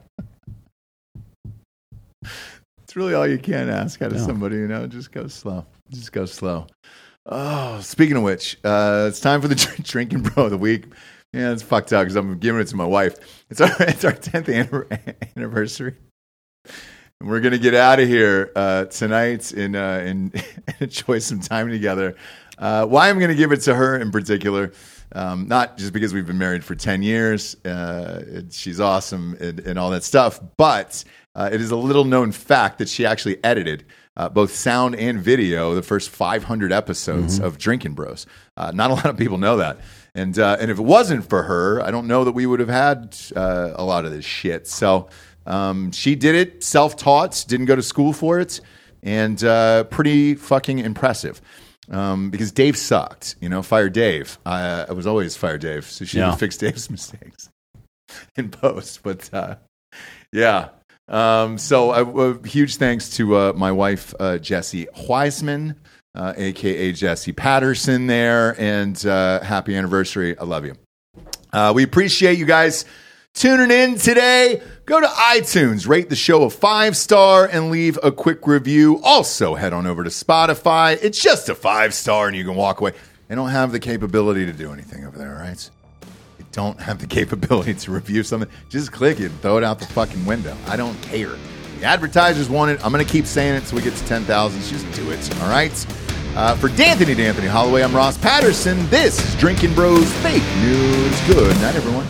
It's really all you can ask out of Yeah. somebody, you know. Just go slow. Just go slow. Oh, speaking of which, uh, it's time for the (laughs) drinkin bro of the week. Yeah, it's fucked up because I'm giving it to my wife. It's our (laughs) it's our tenth anniversary, and we're gonna get out of here uh, tonight and uh, and enjoy some time together. Uh, why I'm gonna give it to her in particular, um, not just because we've been married for ten years. Uh, it- she's awesome and, and all that stuff, but uh, it is a little known fact that she actually edited uh, both sound and video the first 500 episodes of Drinkin Bros. Uh, not a lot of people know that. And, uh, and if it wasn't for her, I don't know that we would have had uh, a lot of this shit. So um, she did it, self taught, didn't go to school for it, and uh, pretty fucking impressive. Um, because Dave sucked, you know, fire Dave. I, I was always fire Dave, so she Yeah. would fix Dave's (laughs) mistakes (laughs) in post. But uh, yeah. Um, so a, a huge thanks to uh, my wife, uh, Jessie Weisman, uh, aka Jesse Patterson, there, and uh, happy anniversary. I love you. Uh, we appreciate you guys tuning in today. Go to iTunes, rate the show a five star, and leave a quick review. Also, head on over to Spotify. It's just a five star, and you can walk away. I don't have the capability to do anything over there, right? You don't have the (laughs) capability to review something. Just click it and throw it out the fucking window. I don't care. The advertisers want it. I'm going to keep saying it until we get to 10,000. Just do it, all right? Uh, for D'Anthony D'Anthony Holloway, I'm Ross Patterson. This is Drinkin Bros Fake News. Good night, everyone.